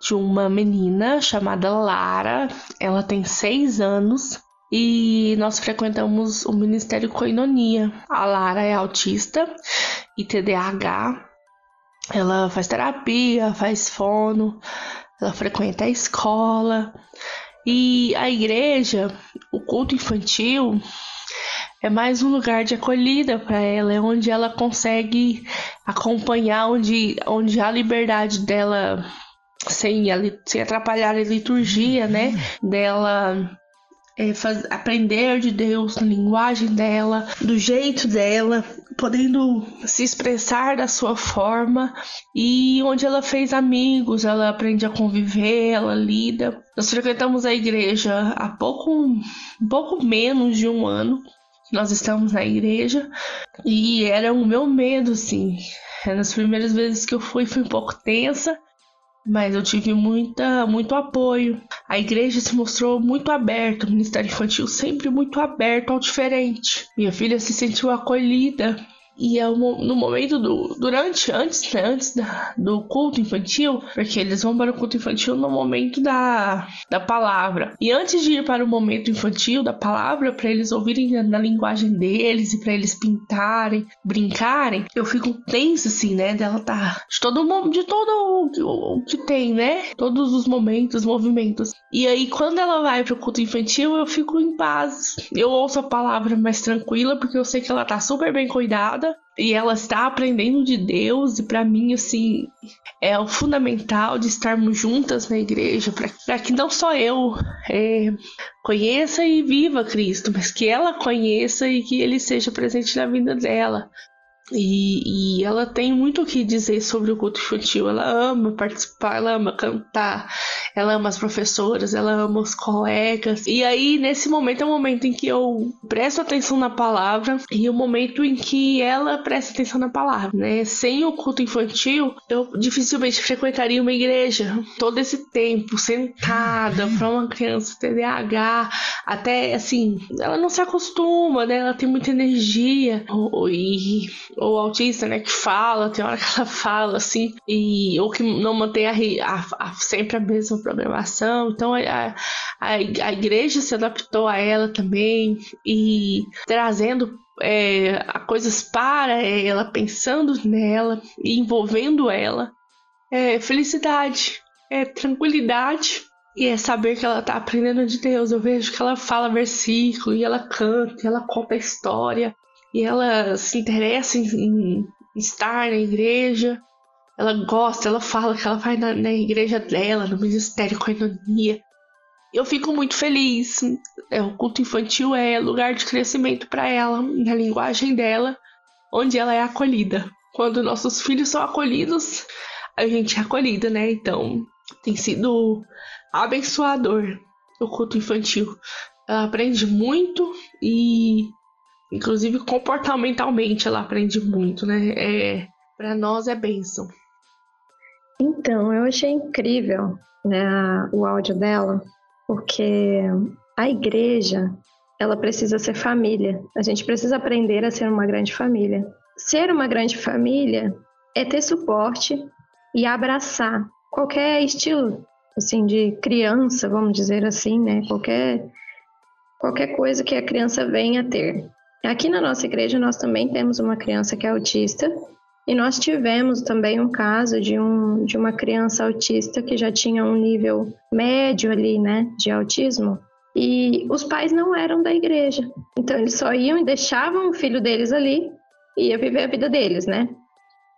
H: de uma menina chamada Lara. Ela tem seis anos e nós frequentamos o Ministério Coinonia. A Lara é autista e TDAH. Ela faz terapia, faz fono, ela frequenta a escola e a igreja, o culto infantil, é mais um lugar de acolhida para ela, é onde ela consegue acompanhar, onde, onde a liberdade dela sem, sem atrapalhar a liturgia, né? Dela é, faz, aprender de Deus na linguagem dela, do jeito dela, podendo se expressar da sua forma e onde ela fez amigos, ela aprende a conviver, ela lida. Nós frequentamos a igreja há pouco, pouco menos de um ano. Nós estamos na igreja e era o meu medo, assim. Nas primeiras vezes que eu fui, foi um pouco tensa, mas eu tive muita, muito apoio. A igreja se mostrou muito aberta, o Ministério Infantil sempre muito aberto ao diferente. Minha filha se sentiu acolhida e é no momento do. Durante, antes, né, antes da, do culto infantil, porque eles vão para o culto infantil no momento da, da palavra. E antes de ir para o momento infantil da palavra, para eles ouvirem na linguagem deles e para eles pintarem, brincarem, eu fico tensa, assim, né? Dela tá. De todo, de todo o, o que tem, né? Todos os momentos, movimentos. E aí, quando ela vai para o culto infantil, eu fico em paz. Eu ouço a palavra mais tranquila, porque eu sei que ela tá super bem cuidada e ela está aprendendo de Deus e para mim assim é o fundamental de estarmos juntas na igreja para que não só eu é, conheça e viva Cristo, mas que ela conheça e que ele seja presente na vida dela. E, e, ela tem muito o que dizer sobre o culto infantil. Ela ama participar, ela ama cantar, ela ama as professoras, ela ama os colegas. E aí, nesse momento, é o momento em que eu presto atenção na palavra e o momento em que ela presta atenção na palavra, né? Sem o culto infantil, eu dificilmente frequentaria uma igreja todo esse tempo, sentada, para uma criança TDAH, até assim, ela não se acostuma, né? Ela tem muita energia. E ou autista, né, que fala, tem hora que ela fala assim, e ou que não mantém a, a, a sempre a mesma programação. Então a, a, igreja se adaptou a ela também e trazendo é, coisas para ela, pensando nela e envolvendo ela. É felicidade, é tranquilidade e é saber que ela tá aprendendo de Deus. Eu vejo que ela fala versículo e ela canta, e ela conta a história e ela se interessa em, em estar na igreja. Ela gosta, ela fala que ela vai na, na igreja dela, no Ministério Coinonia. Eu fico muito feliz. É, o culto infantil é lugar de crescimento para ela, na linguagem dela, onde ela é acolhida. Quando nossos filhos são acolhidos, a gente é acolhida, né? Então, tem sido abençoador o culto infantil. Ela aprende muito e Inclusive, comportamentalmente, ela aprende muito, né? É, para nós é bênção.
B: Então, eu achei incrível né, o áudio dela, porque a igreja ela precisa ser família. A gente precisa aprender a ser uma grande família. Ser uma grande família é ter suporte e abraçar qualquer estilo assim de criança, vamos dizer assim, né? Qualquer qualquer coisa que a criança venha a ter. Aqui na nossa igreja nós também temos uma criança que é autista e nós tivemos também um caso de, um, de uma criança autista que já tinha um nível médio ali, né, de autismo. E os pais não eram da igreja. Então eles só iam e deixavam o filho deles ali e ia viver a vida deles, né?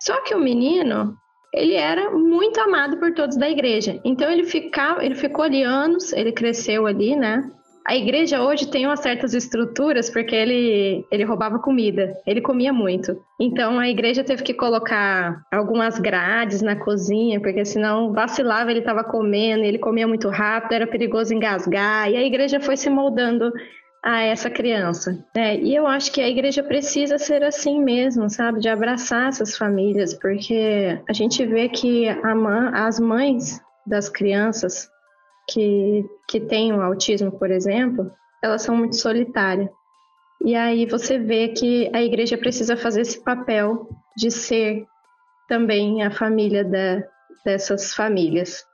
B: Só que o menino, ele era muito amado por todos da igreja. Então ele ficava, ele ficou ali anos, ele cresceu ali, né? A igreja hoje tem umas certas estruturas porque ele, ele roubava comida, ele comia muito. Então a igreja teve que colocar algumas grades na cozinha, porque senão vacilava, ele estava comendo, ele comia muito rápido, era perigoso engasgar, e a igreja foi se moldando a essa criança. É, e eu acho que a igreja precisa ser assim mesmo, sabe? De abraçar essas famílias, porque a gente vê que a, as mães das crianças que, que têm o autismo, por exemplo, elas são muito solitárias. E aí você vê que a igreja precisa fazer esse papel de ser também a família da, dessas famílias.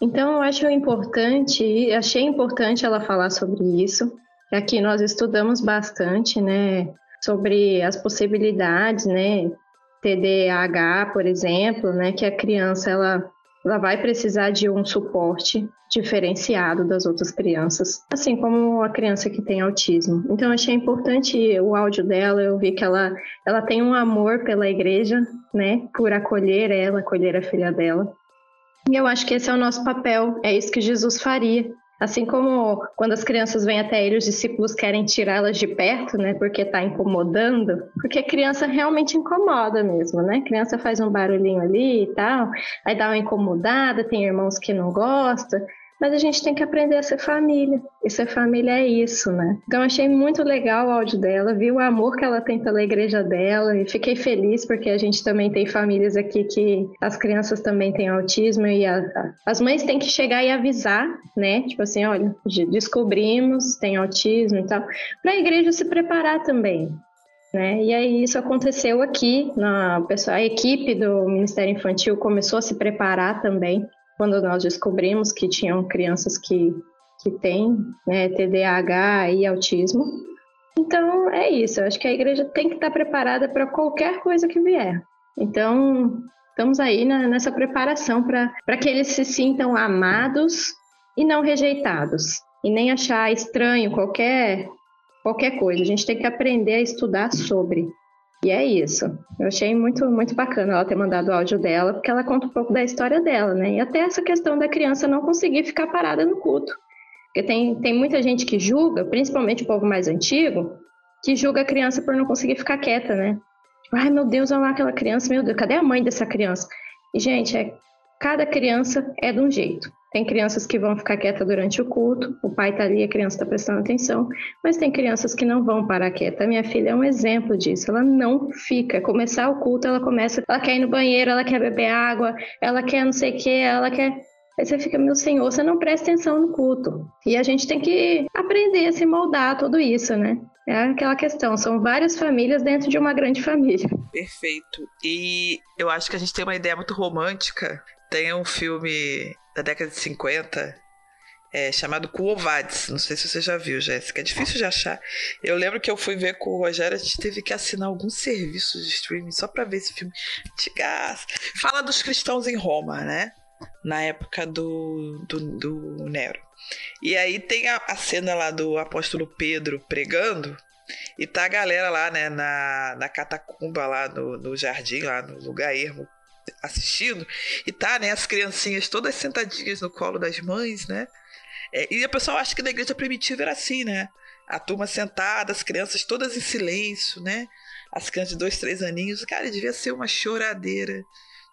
B: Então eu acho importante, achei importante ela falar sobre isso. Aqui nós estudamos bastante, né, sobre as possibilidades, né, TDAH, por exemplo, né, que a criança ela ela vai precisar de um suporte diferenciado das outras crianças, assim como a criança que tem autismo. Então achei importante o áudio dela, eu vi que ela ela tem um amor pela igreja, né, por acolher ela, acolher a filha dela. E eu acho que esse é o nosso papel, é isso que Jesus faria. Assim como quando as crianças vêm até ele, os discípulos querem tirá-las de perto, né? Porque está incomodando. Porque criança realmente incomoda mesmo, né? Criança faz um barulhinho ali e tal, aí dá uma incomodada, tem irmãos que não gostam. Mas a gente tem que aprender a ser família. E ser família é isso, né? Então achei muito legal o áudio dela, vi o amor que ela tem pela igreja dela e fiquei feliz porque a gente também tem famílias aqui que as crianças também têm autismo e a, a, as mães têm que chegar e avisar, né? Tipo assim, olha, descobrimos, tem autismo e tal, para a igreja se preparar também. Né? E aí isso aconteceu aqui, na, a equipe do Ministério Infantil começou a se preparar também quando nós descobrimos que tinham crianças que, que têm né, TDAH e autismo. Então, é isso. Eu acho que a igreja tem que estar preparada para qualquer coisa que vier. Então, estamos aí na, nessa preparação para que eles se sintam amados e não rejeitados. E nem achar estranho qualquer, qualquer coisa. A gente tem que aprender a estudar sobre. E é isso. Eu achei muito, muito bacana ela ter mandado o áudio dela, porque ela conta um pouco da história dela, né? E até essa questão da criança não conseguir ficar parada no culto. Porque tem, tem muita gente que julga, principalmente o povo mais antigo, que julga a criança por não conseguir ficar quieta, né? Ai, meu Deus, olha lá aquela criança, meu Deus, cadê a mãe dessa criança? E, gente, é, cada criança é de um jeito. Tem crianças que vão ficar quieta durante o culto, o pai está ali, a criança está prestando atenção, mas tem crianças que não vão parar quieta. A minha filha é um exemplo disso, ela não fica. Começar o culto, ela começa, ela quer ir no banheiro, ela quer beber água, ela quer não sei o que, ela quer. Aí você fica, meu senhor, você não presta atenção no culto. E a gente tem que aprender a se moldar tudo isso, né? É aquela questão, são várias famílias dentro de uma grande família.
A: Perfeito. E eu acho que a gente tem uma ideia muito romântica. Tem um filme da década de 50, é, chamado Cuovades. Não sei se você já viu, Jéssica. É difícil de achar. Eu lembro que eu fui ver com o Rogério, a gente teve que assinar alguns serviços de streaming só para ver esse filme. Tigas. Fala dos cristãos em Roma, né? Na época do, do, do Nero. E aí tem a, a cena lá do apóstolo Pedro pregando. E tá a galera lá, né, na, na catacumba lá no, no jardim, lá no lugar ermo, assistindo, e tá, né, as criancinhas todas sentadinhas no colo das mães, né? É, e a pessoa acha que na igreja primitiva era assim, né? A turma sentada, as crianças todas em silêncio, né? As crianças de dois, três aninhos. Cara, devia ser uma choradeira.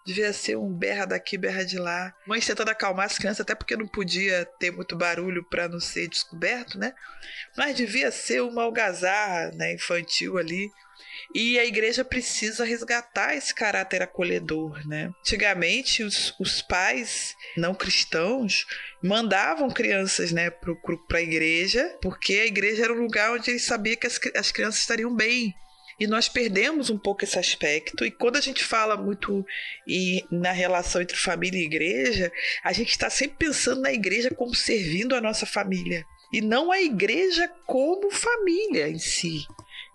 A: Devia ser um berra daqui, berra de lá. Mãe tentando acalmar as crianças, até porque não podia ter muito barulho para não ser descoberto, né? Mas devia ser uma algazarra né, infantil ali. E a igreja precisa resgatar esse caráter acolhedor, né? Antigamente, os, os pais não cristãos mandavam crianças, né, para a igreja, porque a igreja era um lugar onde eles sabiam que as, as crianças estariam bem, e nós perdemos um pouco esse aspecto. E quando a gente fala muito e, na relação entre família e igreja, a gente está sempre pensando na igreja como servindo a nossa família. E não a igreja como família em si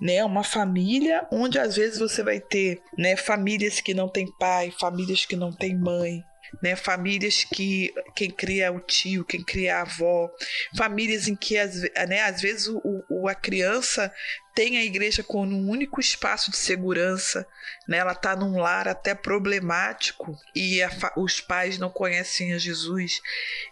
A: né? Uma família onde às vezes você vai ter, né, famílias que não têm pai, famílias que não têm mãe, né? Famílias que quem cria é o tio, quem cria é a avó, famílias em que às, né, às vezes o, o, a criança tem a igreja como um único espaço de segurança, né? Ela está num lar até problemático e os pais não conhecem a Jesus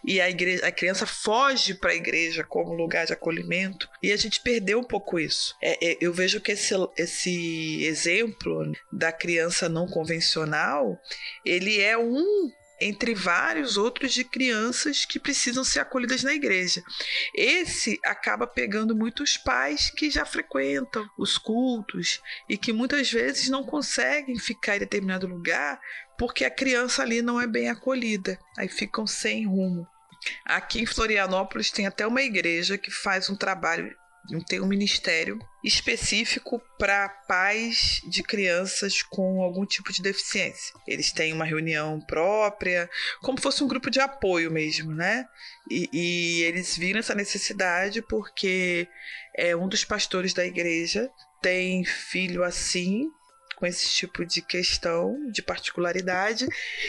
A: e a igreja, a criança foge para a igreja como lugar de acolhimento e a gente perdeu um pouco isso. É, é, eu vejo que esse, esse exemplo da criança não convencional ele é um entre vários outros de crianças que precisam ser acolhidas na igreja. Esse acaba pegando muitos pais que já frequentam os cultos e que muitas vezes não conseguem ficar em determinado lugar porque a criança ali não é bem acolhida, aí ficam sem rumo. Aqui em Florianópolis tem até uma igreja que faz um trabalho tem um ministério específico para pais de crianças com algum tipo de deficiência. Eles têm uma reunião própria, como fosse um grupo de apoio mesmo, né? E, e eles viram essa necessidade porque é um dos pastores da igreja tem filho assim com esse tipo de questão, de particularidade,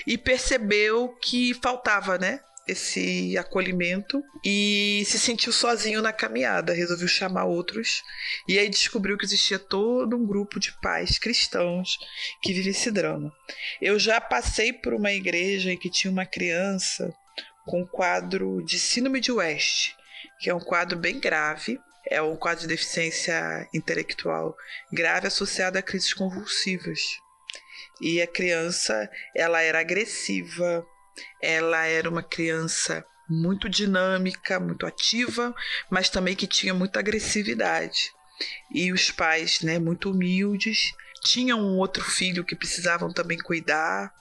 A: e percebeu que faltava, né? Esse acolhimento e se sentiu sozinho na caminhada, resolveu chamar outros e aí descobriu que existia todo um grupo de pais cristãos que vive esse drama. Eu já passei por uma igreja em que tinha uma criança com quadro de síndrome de West, que é um quadro bem grave, é um quadro de deficiência intelectual grave associado a crises convulsivas. E a criança, ela era agressiva, ela era uma criança muito dinâmica, muito ativa, mas também que tinha muita agressividade. E os pais, né, muito humildes, tinham um outro filho que precisavam também cuidar.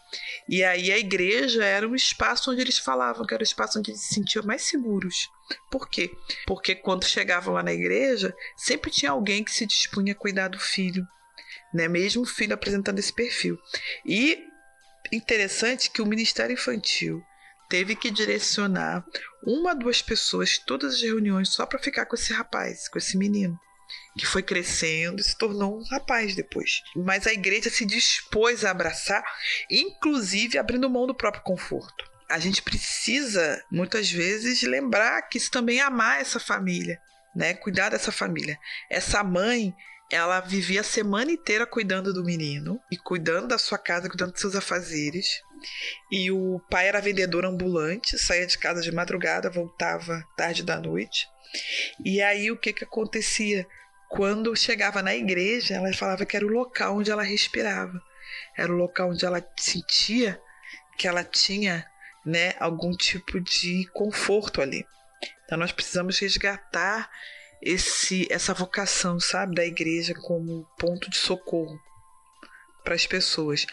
A: E aí a igreja era um espaço onde eles falavam que era o um espaço onde eles se sentiam mais seguros. Por quê? Porque quando chegavam lá na igreja, sempre tinha alguém que se dispunha a cuidar do filho, né? Mesmo o filho apresentando esse perfil. E interessante que o Ministério Infantil teve que direcionar uma, duas pessoas todas as reuniões só para ficar com esse rapaz, com esse menino, que foi crescendo e se tornou um rapaz depois. Mas a igreja se dispôs a abraçar, inclusive abrindo mão do próprio conforto. A gente precisa muitas vezes lembrar que isso também é amar essa família, né? Cuidar dessa família. Essa mãe ela vivia a semana inteira cuidando do menino e cuidando da sua casa, cuidando dos seus afazeres. E o pai era vendedor ambulante, saía de casa de madrugada, voltava tarde da noite. E aí o que que acontecia? Quando chegava na igreja, ela falava que era o local onde ela respirava. Era o local onde ela sentia que ela tinha, né, algum tipo de conforto ali. Então nós precisamos resgatar esse essa vocação, sabe, da igreja como ponto de socorro para as pessoas.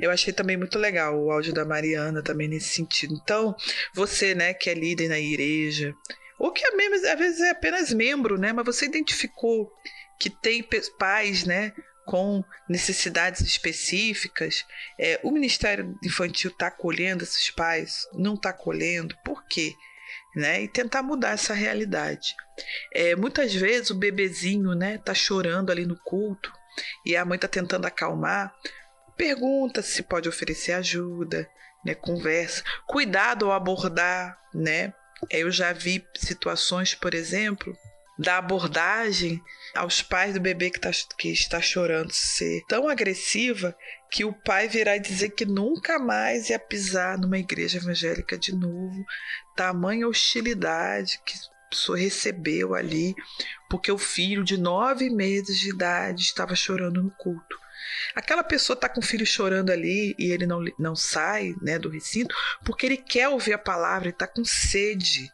A: Eu achei também muito legal o áudio da Mariana também nesse sentido. Então, você, né, que é líder na igreja, ou que é mesmo, às vezes é apenas membro, né, mas você identificou que tem pais, né, com necessidades específicas. É, o Ministério Infantil está acolhendo esses pais? Não está acolhendo? Por quê? Né? E tentar mudar essa realidade. É, muitas vezes o bebezinho né, tá chorando ali no culto e a mãe está tentando acalmar. Pergunta se pode oferecer ajuda, né, conversa. Cuidado ao abordar, né? Eu já vi situações, por exemplo, da abordagem aos pais do bebê que, tá, que está chorando ser tão agressiva que o pai virá dizer que nunca mais ia pisar numa igreja evangélica de novo. Tamanha hostilidade que pessoa recebeu ali, porque o filho de nove meses de idade estava chorando no culto. Aquela pessoa está com o filho chorando ali e ele não, não sai né, do recinto porque ele quer ouvir a palavra, ele está com sede.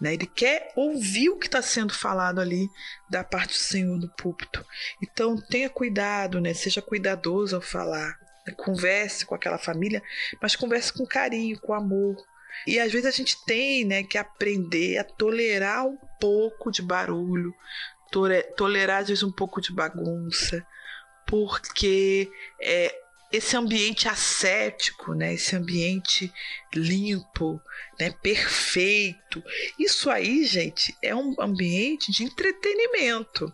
A: Né? Ele quer ouvir o que está sendo falado ali da parte do Senhor no púlpito. Então tenha cuidado, né? seja cuidadoso ao falar. Né? Converse com aquela família, mas converse com carinho, com amor. E às vezes a gente tem né, que aprender a tolerar um pouco de barulho, tolerar às vezes um pouco de bagunça, porque é, esse ambiente ascético, né, esse ambiente limpo, né, perfeito. Isso aí, gente, é um ambiente de entretenimento,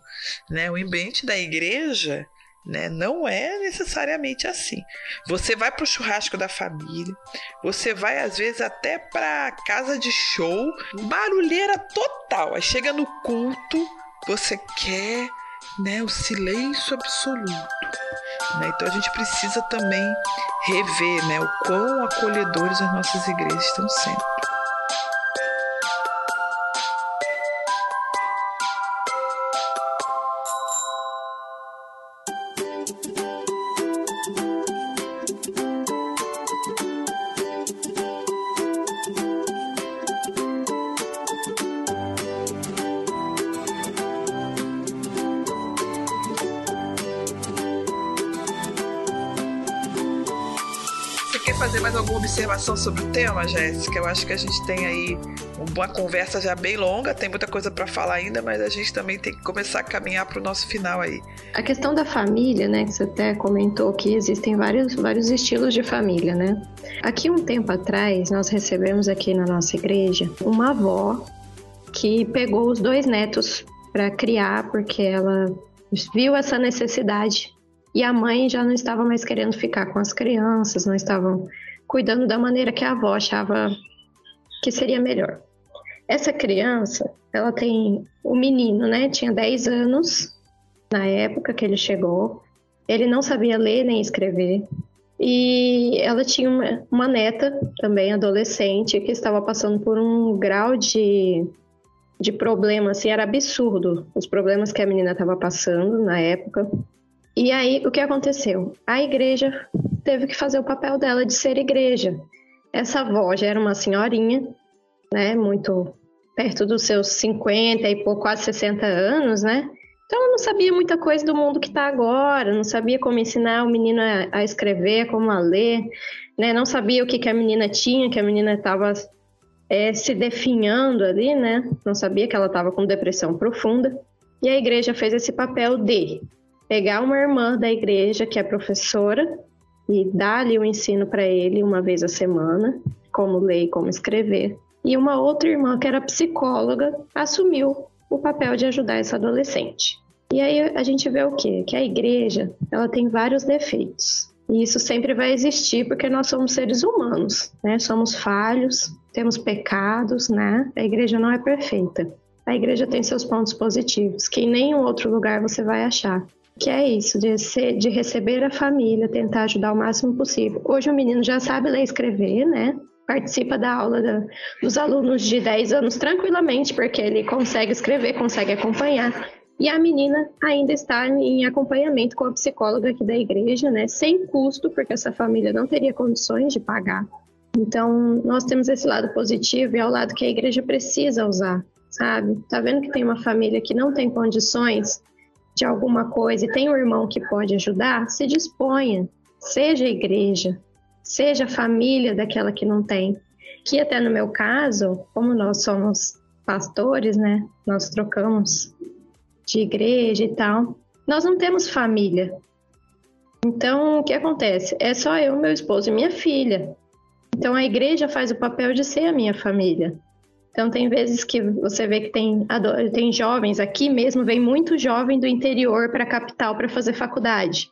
A: né? O ambiente da igreja, né, não é necessariamente assim. Você vai para o churrasco da família, você vai às vezes até para casa de show, barulheira total. Aí chega no culto, você quer né, o silêncio absoluto. Né? Então a gente precisa também rever né, o quão acolhedores as nossas igrejas estão sendo. Observação sobre o tema, Jéssica? Eu acho que a gente tem aí uma conversa já bem longa, tem muita coisa para falar ainda, mas a gente também tem que começar a caminhar para o nosso final aí.
B: A questão da família, né, que você até comentou que existem vários, vários estilos de família, né? Aqui um tempo atrás, nós recebemos aqui na nossa igreja uma avó que pegou os dois netos para criar, porque ela viu essa necessidade e a mãe já não estava mais querendo ficar com as crianças, não estavam cuidando da maneira que a avó achava que seria melhor. Essa criança, ela tem o menino, né? Tinha 10 anos na época que ele chegou. Ele não sabia ler nem escrever. E ela tinha uma, uma neta, também adolescente, que estava passando por um grau de, de problema, assim, era absurdo os problemas que a menina estava passando na época. E aí, o que aconteceu? A igreja teve que fazer o papel dela de ser igreja. Essa avó já era uma senhorinha, né, muito perto dos seus 50 e por quase 60 anos, né? Então ela não sabia muita coisa do mundo que está agora, não sabia como ensinar o menino a, a, escrever, como a ler, né? Não sabia o que, que a menina tinha, que a menina estava é, se definhando ali, né? Não sabia que ela estava com depressão profunda. E a igreja fez esse papel de pegar uma irmã da igreja que é professora e dar ali o ensino para ele uma vez a semana, como ler e como escrever. E uma outra irmã que era psicóloga assumiu o papel de ajudar essa adolescente. E aí a gente vê o quê? Que a igreja, ela tem vários defeitos. E isso sempre vai existir porque nós somos seres humanos, né? Somos falhos, temos pecados, né? A igreja não é perfeita. A igreja tem seus pontos positivos, que em nenhum outro lugar você vai achar. Que é isso, de, ser, de receber a família, tentar ajudar o máximo possível. Hoje o menino já sabe ler e escrever, né? Participa da aula da, dos alunos de 10 anos tranquilamente, porque ele consegue escrever, consegue acompanhar. E a menina ainda está em acompanhamento com a psicóloga aqui da igreja, né? Sem custo, porque essa família não teria condições de pagar. Então, nós temos esse lado positivo e é o lado que a igreja precisa usar, sabe? Tá vendo que tem uma família que não tem condições de alguma coisa e tem um irmão que pode ajudar? Se disponha, seja igreja, seja família daquela que não tem. Que até no meu caso, como nós somos pastores, né? Nós trocamos de igreja e tal. Nós não temos família. Então, o que acontece? É só eu, meu esposo e minha filha. Então, a igreja faz o papel de ser a minha família. Então, tem vezes que você vê que tem, tem jovens, aqui mesmo vem muito jovem do interior para a capital para fazer faculdade.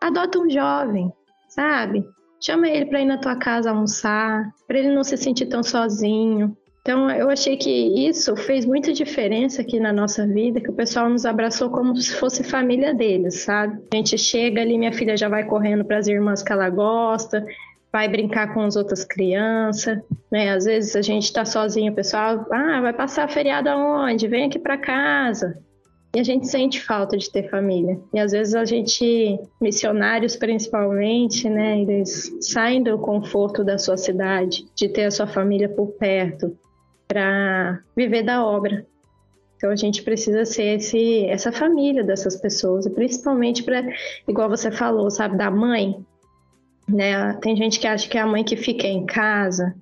B: Adota um jovem, sabe? Chama ele para ir na tua casa almoçar, para ele não se sentir tão sozinho. Então, eu achei que isso fez muita diferença aqui na nossa vida, que o pessoal nos abraçou como se fosse família deles, sabe? A gente chega ali, minha filha já vai correndo para as irmãs que ela gosta, vai brincar com as outras crianças, né? Às vezes a gente está sozinho, o pessoal, ah, vai passar feriado aonde? Vem aqui para casa. E a gente sente falta de ter família. E às vezes a gente, missionários principalmente, né, eles saem do conforto da sua cidade, de ter a sua família por perto, para viver da obra. Então a gente precisa ser esse, essa família dessas pessoas, principalmente para, igual você falou, sabe, da mãe. Né? Tem gente que acha que a mãe que fica em casa,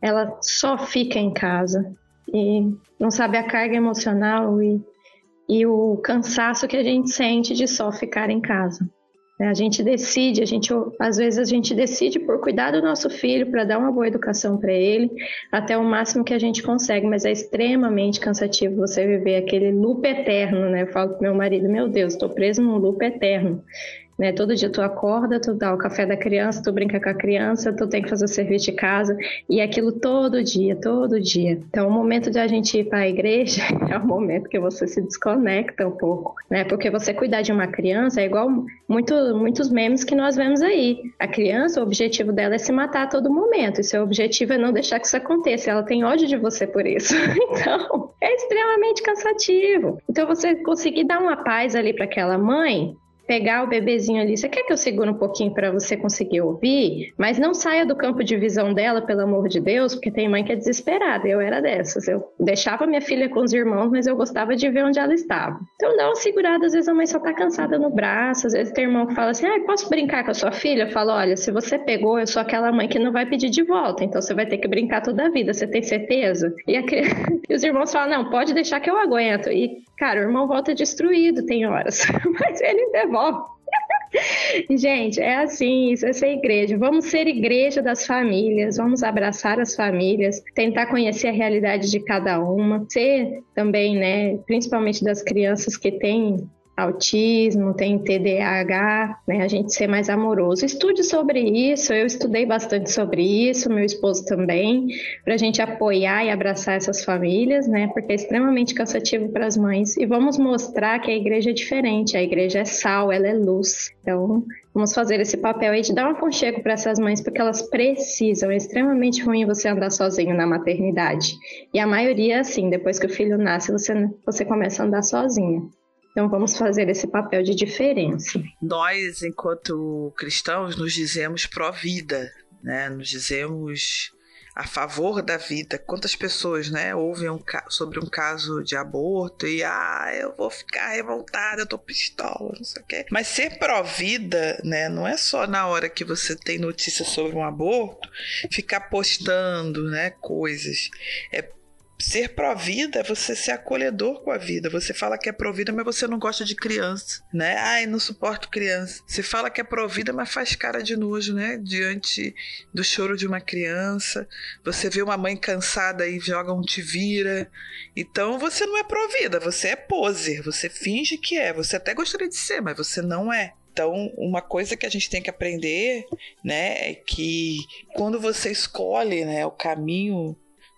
B: ela só fica em casa e não sabe a carga emocional e, e o cansaço que a gente sente de só ficar em casa. Né? A gente decide, a gente, às vezes a gente decide por cuidar do nosso filho, para dar uma boa educação para ele, até o máximo que a gente consegue, mas é extremamente cansativo você viver aquele loop eterno, né? Eu falo pro meu marido, meu Deus, estou preso num loop eterno. Né? Todo dia tu acorda, tu dá o café da criança, tu brinca com a criança, tu tem que fazer o serviço de casa e aquilo todo dia, todo dia. Então, o momento de a gente ir para a igreja é o momento que você se desconecta um pouco, né? Porque você cuidar de uma criança é igual muito, muitos memes que nós vemos aí. A criança, o objetivo dela é se matar a todo momento. E seu objetivo é não deixar que isso aconteça. Ela tem ódio de você por isso. Então, é extremamente cansativo. Então, você conseguir dar uma paz ali para aquela mãe, pegar o bebezinho ali, você quer que eu segure um pouquinho para você conseguir ouvir? Mas não saia do campo de visão dela, pelo amor de Deus, porque tem mãe que é desesperada. Eu era dessas. Eu deixava minha filha com os irmãos, mas eu gostava de ver onde ela estava. Então dá uma segurada, às vezes a mãe só tá cansada no braço, às vezes tem irmão que fala assim: ah, posso brincar com a sua filha? Eu falo: olha, se você pegou, eu sou aquela mãe que não vai pedir de volta, então você vai ter que brincar toda a vida, você tem certeza? E, a... e os irmãos falam: não, pode deixar que eu aguento. E, cara, o irmão volta destruído, tem horas, mas ele devolve Gente, é assim, isso é ser igreja. Vamos ser igreja das famílias, vamos abraçar as famílias, tentar conhecer a realidade de cada uma, ser também, né, principalmente das crianças que têm autismo, tem TDAH, né? A gente ser mais amoroso. Estude sobre isso, eu estudei bastante sobre isso, meu esposo também, para a gente apoiar e abraçar essas famílias, né? Porque é extremamente cansativo para as mães. E vamos mostrar que a igreja é diferente, a igreja é sal, ela é luz. Então, vamos fazer esse papel aí de dar um aconchego para essas mães, porque elas precisam. É extremamente ruim você andar sozinho na maternidade. E a maioria, assim, depois que o filho nasce, você, você começa a andar sozinha. Então vamos fazer esse papel de diferença.
A: Nós, enquanto cristãos, nos dizemos pró-vida, né? Nos dizemos a favor da vida. Quantas pessoas, né, ouvem um sobre um caso de aborto e ah, eu vou ficar revoltada, eu tô pistola, não sei o quê. Mas ser pró-vida, né, não é só na hora que você tem notícia sobre um aborto ficar postando, né, coisas. É Ser pró-vida é você ser acolhedor com a vida. Você fala que é pró-vida, mas você não gosta de criança, né? Ai, não suporto criança. Você fala que é pró-vida, mas faz cara de nojo, né? Diante do choro de uma criança. Você vê uma mãe cansada e joga um te vira. Então você não é pró-vida, você é poser. Você finge que é. Você até gostaria de ser, mas você não é. Então, uma coisa que a gente tem que aprender, né, é que quando você escolhe, né, o caminho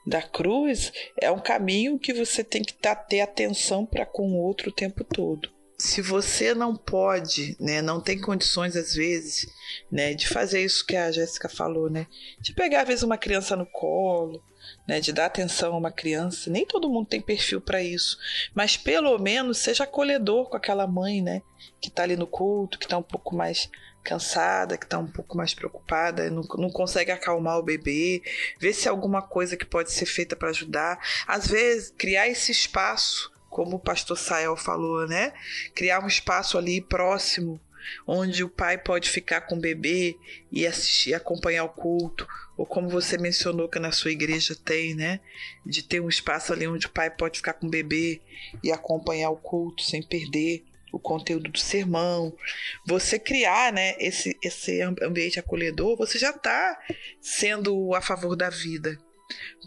A: da cruz é um caminho que você tem que tá, ter atenção para com o outro o tempo todo. se você não pode, né, não tem condições às vezes, né, de fazer isso que a Jéssica falou, né, de pegar às vezes uma criança no colo, né, de dar atenção a uma criança, nem todo mundo tem perfil para isso, mas pelo menos seja acolhedor com aquela mãe, né, que está ali no culto, que está um pouco mais cansada, que está um pouco mais preocupada, não, não consegue acalmar o bebê, ver se alguma coisa que pode ser feita para ajudar. Às vezes, criar esse espaço como o pastor Sael falou, né? Criar um espaço ali próximo onde o pai pode ficar com o bebê e assistir, acompanhar o culto, ou como você mencionou que na sua igreja tem, né? De ter um espaço ali onde o pai pode ficar com o bebê e acompanhar o culto sem perder o conteúdo do sermão. Você criar, né, esse, esse ambiente acolhedor, você já está sendo a favor da vida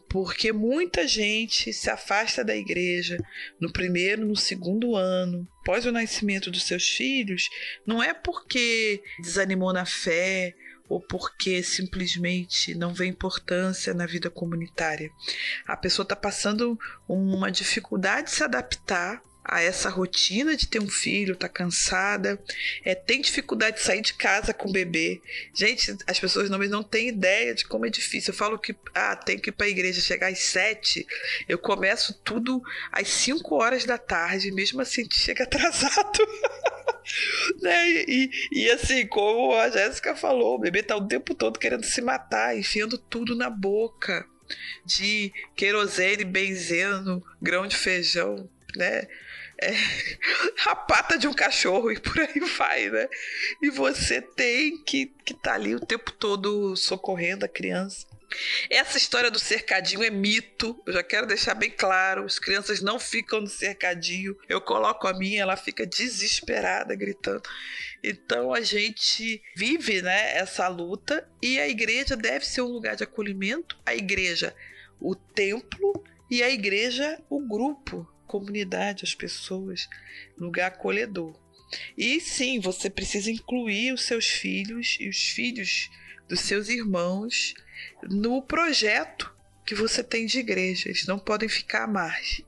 A: porque muita gente se afasta da igreja no primeiro, no segundo ano, após o nascimento dos seus filhos, não é porque desanimou na fé ou porque simplesmente não vê importância na vida comunitária. A pessoa está passando uma dificuldade de se adaptar a essa rotina de ter um filho, tá cansada, é, tem dificuldade de sair de casa com o bebê. Gente, as pessoas não, não têm ideia de como é difícil. Eu falo que ah, tem que ir para a igreja chegar às sete, eu começo tudo às cinco horas da tarde, mesmo assim chega atrasado. né? E, e, assim, como a Jéssica falou, o bebê tá o tempo todo querendo se matar, enfiando tudo na boca. De querosene, benzeno, grão de feijão, né? é, a pata de um cachorro e por aí vai, né? E você tem que estar tá ali o tempo todo socorrendo a criança. Essa história do cercadinho é mito, eu já quero deixar bem claro. As crianças não ficam no cercadinho. Eu coloco a minha, ela fica desesperada, gritando. Então a gente vive né, essa luta e a igreja deve ser um lugar de acolhimento. A igreja, o templo, e a igreja, o grupo comunidade, as pessoas, lugar acolhedor. E sim, você precisa incluir os seus filhos e os filhos dos seus irmãos no projeto que você tem de igreja. Eles não podem ficar à margem.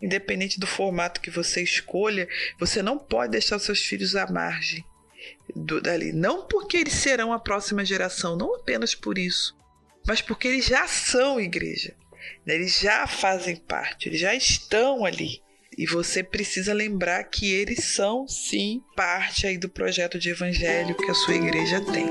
A: Independente do formato que você escolha, você não pode deixar os seus filhos à margem do, dali. Não porque eles serão a próxima geração, não apenas por isso, mas porque eles já são igreja. Né? Eles já fazem parte, eles já estão ali. E você precisa lembrar que eles são, sim, parte aí do projeto de evangelho que a sua igreja tem.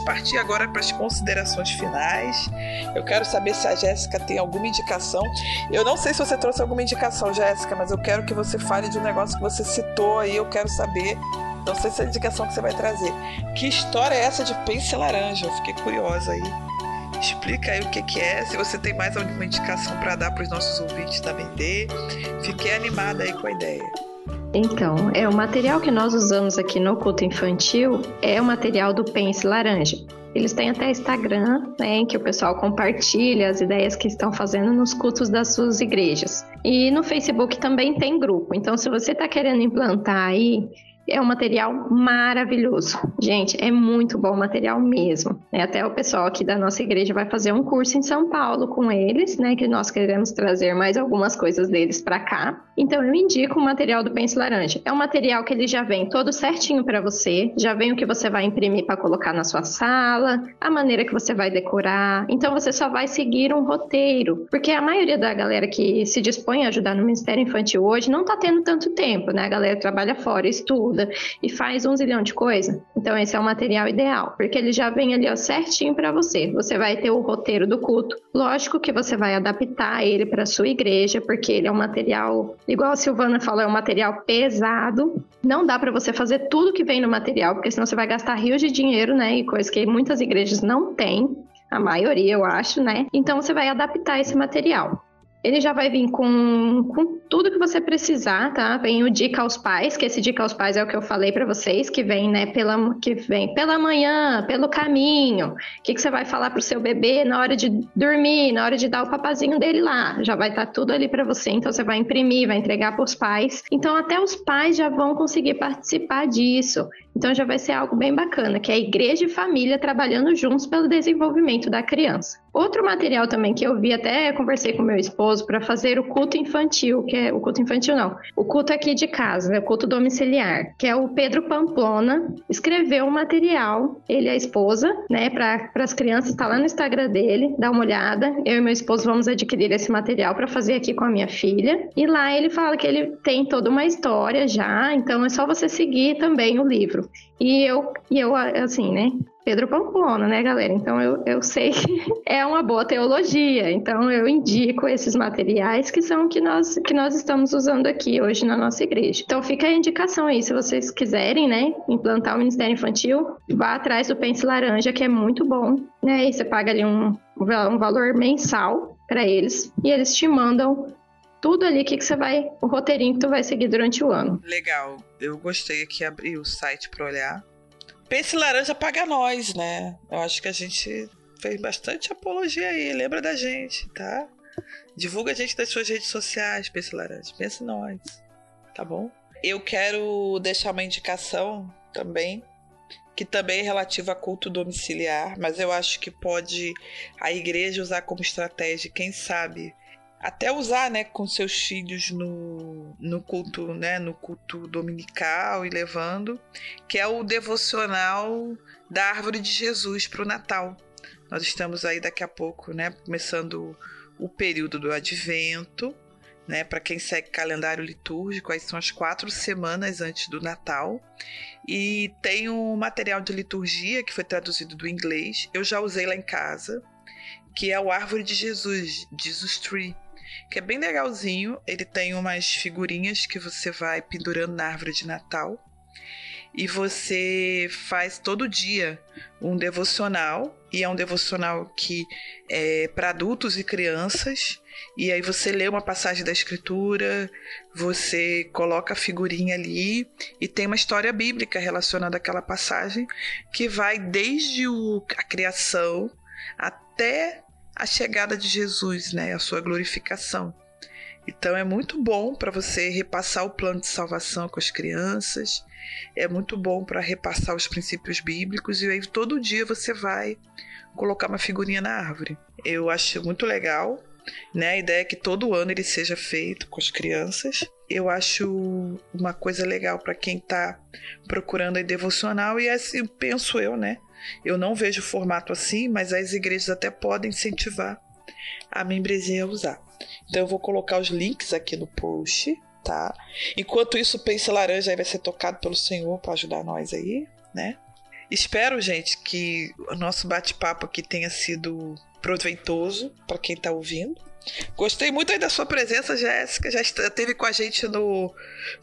A: Partir agora para as considerações finais. Eu quero saber se a Jéssica tem alguma indicação. Eu não sei se você trouxe alguma indicação, Jéssica, mas eu quero que você fale de um negócio que você citou aí. Eu quero saber. Não sei se é a indicação que você vai trazer. Que história é essa de pence laranja? Eu fiquei curiosa aí. Explica aí o que, que é, se você tem mais alguma indicação para dar para os nossos ouvintes também ter. Fiquei animada aí com a ideia.
B: Então, é o material que nós usamos aqui no culto infantil é o material do Pense Laranja. Eles têm até Instagram, né, em que o pessoal compartilha as ideias que estão fazendo nos cultos das suas igrejas. E no Facebook também tem grupo. Então, se você está querendo implantar aí é um material maravilhoso. Gente, é muito bom material mesmo. Né? Até o pessoal aqui da nossa igreja vai fazer um curso em São Paulo com eles, né? Que nós queremos trazer mais algumas coisas deles para cá. Então eu indico o material do Pense Laranja. É um material que ele já vem todo certinho para você, já vem o que você vai imprimir para colocar na sua sala, a maneira que você vai decorar. Então você só vai seguir um roteiro, porque a maioria da galera que se dispõe a ajudar no Ministério Infantil hoje não tá tendo tanto tempo, né? A galera trabalha fora, estuda estuda e faz um zilhão de coisa. Então esse é o material ideal, porque ele já vem ali ó, certinho para você. Você vai ter o roteiro do culto. Lógico que você vai adaptar ele para sua igreja, porque ele é um material, igual a Silvana falou, é um material pesado. Não dá para você fazer tudo que vem no material, porque senão você vai gastar rios de dinheiro, né? E coisas que muitas igrejas não têm, a maioria eu acho, né? Então você vai adaptar esse material. Ele já vai vir com, com tudo que você precisar, tá? Vem o dica aos pais, que esse dica aos pais é o que eu falei para vocês, que vem, né, pela, que vem pela manhã, pelo caminho. O que, que você vai falar pro seu bebê na hora de dormir, na hora de dar o papazinho dele lá. Já vai estar tá tudo ali para você, então você vai imprimir, vai entregar para os pais. Então até os pais já vão conseguir participar disso. Então já vai ser algo bem bacana, que é a igreja e família trabalhando juntos pelo desenvolvimento da criança. Outro material também que eu vi, até conversei com meu esposo para fazer o culto infantil, que é o culto infantil não, o culto aqui de casa, né, o culto domiciliar, que é o Pedro Pamplona, escreveu um material, ele e a esposa, né, para as crianças, está lá no Instagram dele, dá uma olhada. Eu e meu esposo vamos adquirir esse material para fazer aqui com a minha filha. E lá ele fala que ele tem toda uma história já, então é só você seguir também o livro. E eu, e eu assim, né, Pedro Pamplona, né, galera? Então eu, eu sei que é uma boa teologia. Então eu indico esses materiais que são que nós que nós estamos usando aqui hoje na nossa igreja. Então fica a indicação aí, se vocês quiserem, né, implantar o Ministério Infantil, vá atrás do Pence Laranja, que é muito bom, né? E você paga ali um, um valor mensal para eles e eles te mandam tudo ali que, que você vai, o roteirinho que tu vai seguir durante o ano.
A: Legal. Eu gostei aqui abrir o site para olhar Pense Laranja paga nós, né? Eu acho que a gente fez bastante apologia aí. Lembra da gente, tá? Divulga a gente das suas redes sociais, Pense Laranja. Pense nós, tá bom? Eu quero deixar uma indicação também, que também é relativa a culto domiciliar, mas eu acho que pode a igreja usar como estratégia, quem sabe, até usar, né, com seus filhos no, no culto, né, no culto dominical e levando, que é o devocional da árvore de Jesus para o Natal. Nós estamos aí daqui a pouco, né, começando o período do Advento, né, para quem segue calendário litúrgico, aí são as quatro semanas antes do Natal. E tem um material de liturgia que foi traduzido do inglês. Eu já usei lá em casa, que é o Árvore de Jesus, Jesus Tree que é bem legalzinho. Ele tem umas figurinhas que você vai pendurando na árvore de Natal. E você faz todo dia um devocional, e é um devocional que é para adultos e crianças. E aí você lê uma passagem da escritura, você coloca a figurinha ali e tem uma história bíblica relacionada àquela passagem que vai desde o, a criação até a chegada de Jesus, né, a sua glorificação. Então é muito bom para você repassar o plano de salvação com as crianças, é muito bom para repassar os princípios bíblicos e aí todo dia você vai colocar uma figurinha na árvore. Eu acho muito legal, né? A ideia é que todo ano ele seja feito com as crianças. Eu acho uma coisa legal para quem está procurando a devocional e assim penso eu, né? Eu não vejo o formato assim, mas as igrejas até podem incentivar a membresia a usar. Então eu vou colocar os links aqui no post, tá? Enquanto isso, o Pense Laranja vai ser tocado pelo Senhor para ajudar nós aí, né? Espero, gente, que o nosso bate-papo aqui tenha sido proveitoso para quem está ouvindo. Gostei muito aí da sua presença, Jéssica. Já esteve com a gente no,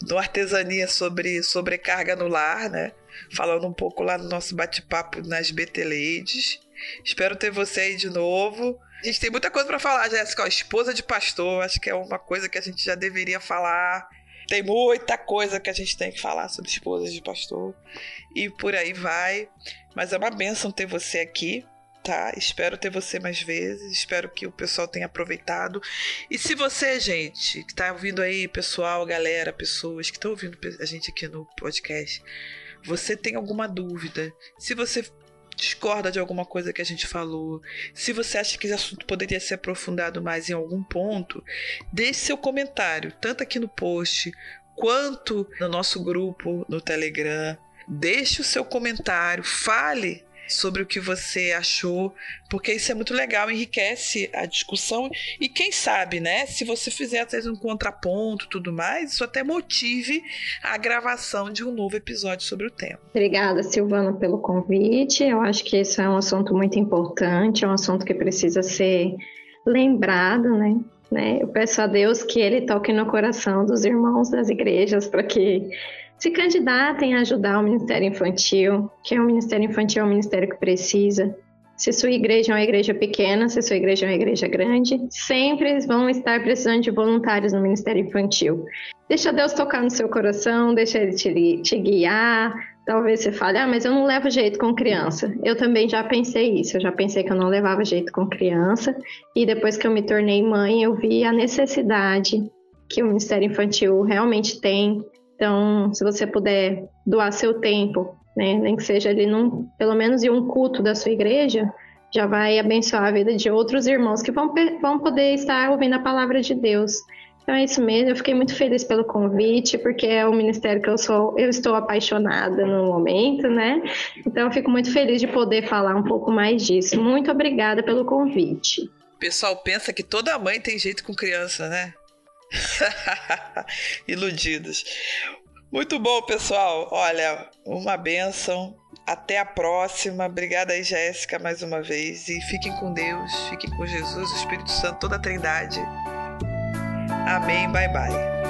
A: no Artesania sobre sobrecarga no lar, né? Falando um pouco lá no nosso bate-papo nas BT Ladies. Espero ter você aí de novo. A gente tem muita coisa para falar, Jéssica. Esposa de pastor, acho que é uma coisa que a gente já deveria falar. Tem muita coisa que a gente tem que falar sobre esposas de pastor. E por aí vai. Mas é uma benção ter você aqui tá? Espero ter você mais vezes, espero que o pessoal tenha aproveitado. E se você, gente, que tá ouvindo aí, pessoal, galera, pessoas que estão ouvindo a gente aqui no podcast, você tem alguma dúvida, se você discorda de alguma coisa que a gente falou, se você acha que esse assunto poderia ser aprofundado mais em algum ponto, deixe seu comentário, tanto aqui no post quanto no nosso grupo no Telegram. Deixe o seu comentário, fale sobre o que você achou, porque isso é muito legal, enriquece a discussão e quem sabe, né, se você fizer às vezes um contraponto tudo mais, isso até motive a gravação de um novo episódio sobre o tema.
B: Obrigada, Silvana, pelo convite. Eu acho que esse é um assunto muito importante, é um assunto que precisa ser lembrado, né? né? Eu peço a Deus que ele toque no coração dos irmãos das igrejas para que se candidatem a ajudar o Ministério Infantil, que é o Ministério Infantil é um ministério que precisa se sua igreja é uma igreja pequena, se sua igreja é uma igreja grande, sempre vão estar precisando de voluntários no Ministério Infantil. Deixa Deus tocar no seu coração, deixa Ele te, te guiar. Talvez você fale, ah, mas eu não levo jeito com criança. Eu também já pensei isso, eu já pensei que eu não levava jeito com criança. E depois que eu me tornei mãe, eu vi a necessidade que o Ministério Infantil realmente tem. Então, se você puder doar seu tempo né? Nem que seja ali num, pelo menos em um culto da sua igreja, já vai abençoar a vida de outros irmãos que vão, vão poder estar ouvindo a palavra de Deus. Então é isso mesmo, eu fiquei muito feliz pelo convite, porque é o ministério que eu sou, eu estou apaixonada no momento, né? Então eu fico muito feliz de poder falar um pouco mais disso. Muito obrigada pelo convite.
A: O pessoal pensa que toda mãe tem jeito com criança, né? Iludidos. Muito bom, pessoal. Olha, uma benção. Até a próxima. Obrigada aí, Jéssica, mais uma vez. E fiquem com Deus, fiquem com Jesus, Espírito Santo, toda a Trindade. Amém. Bye, bye.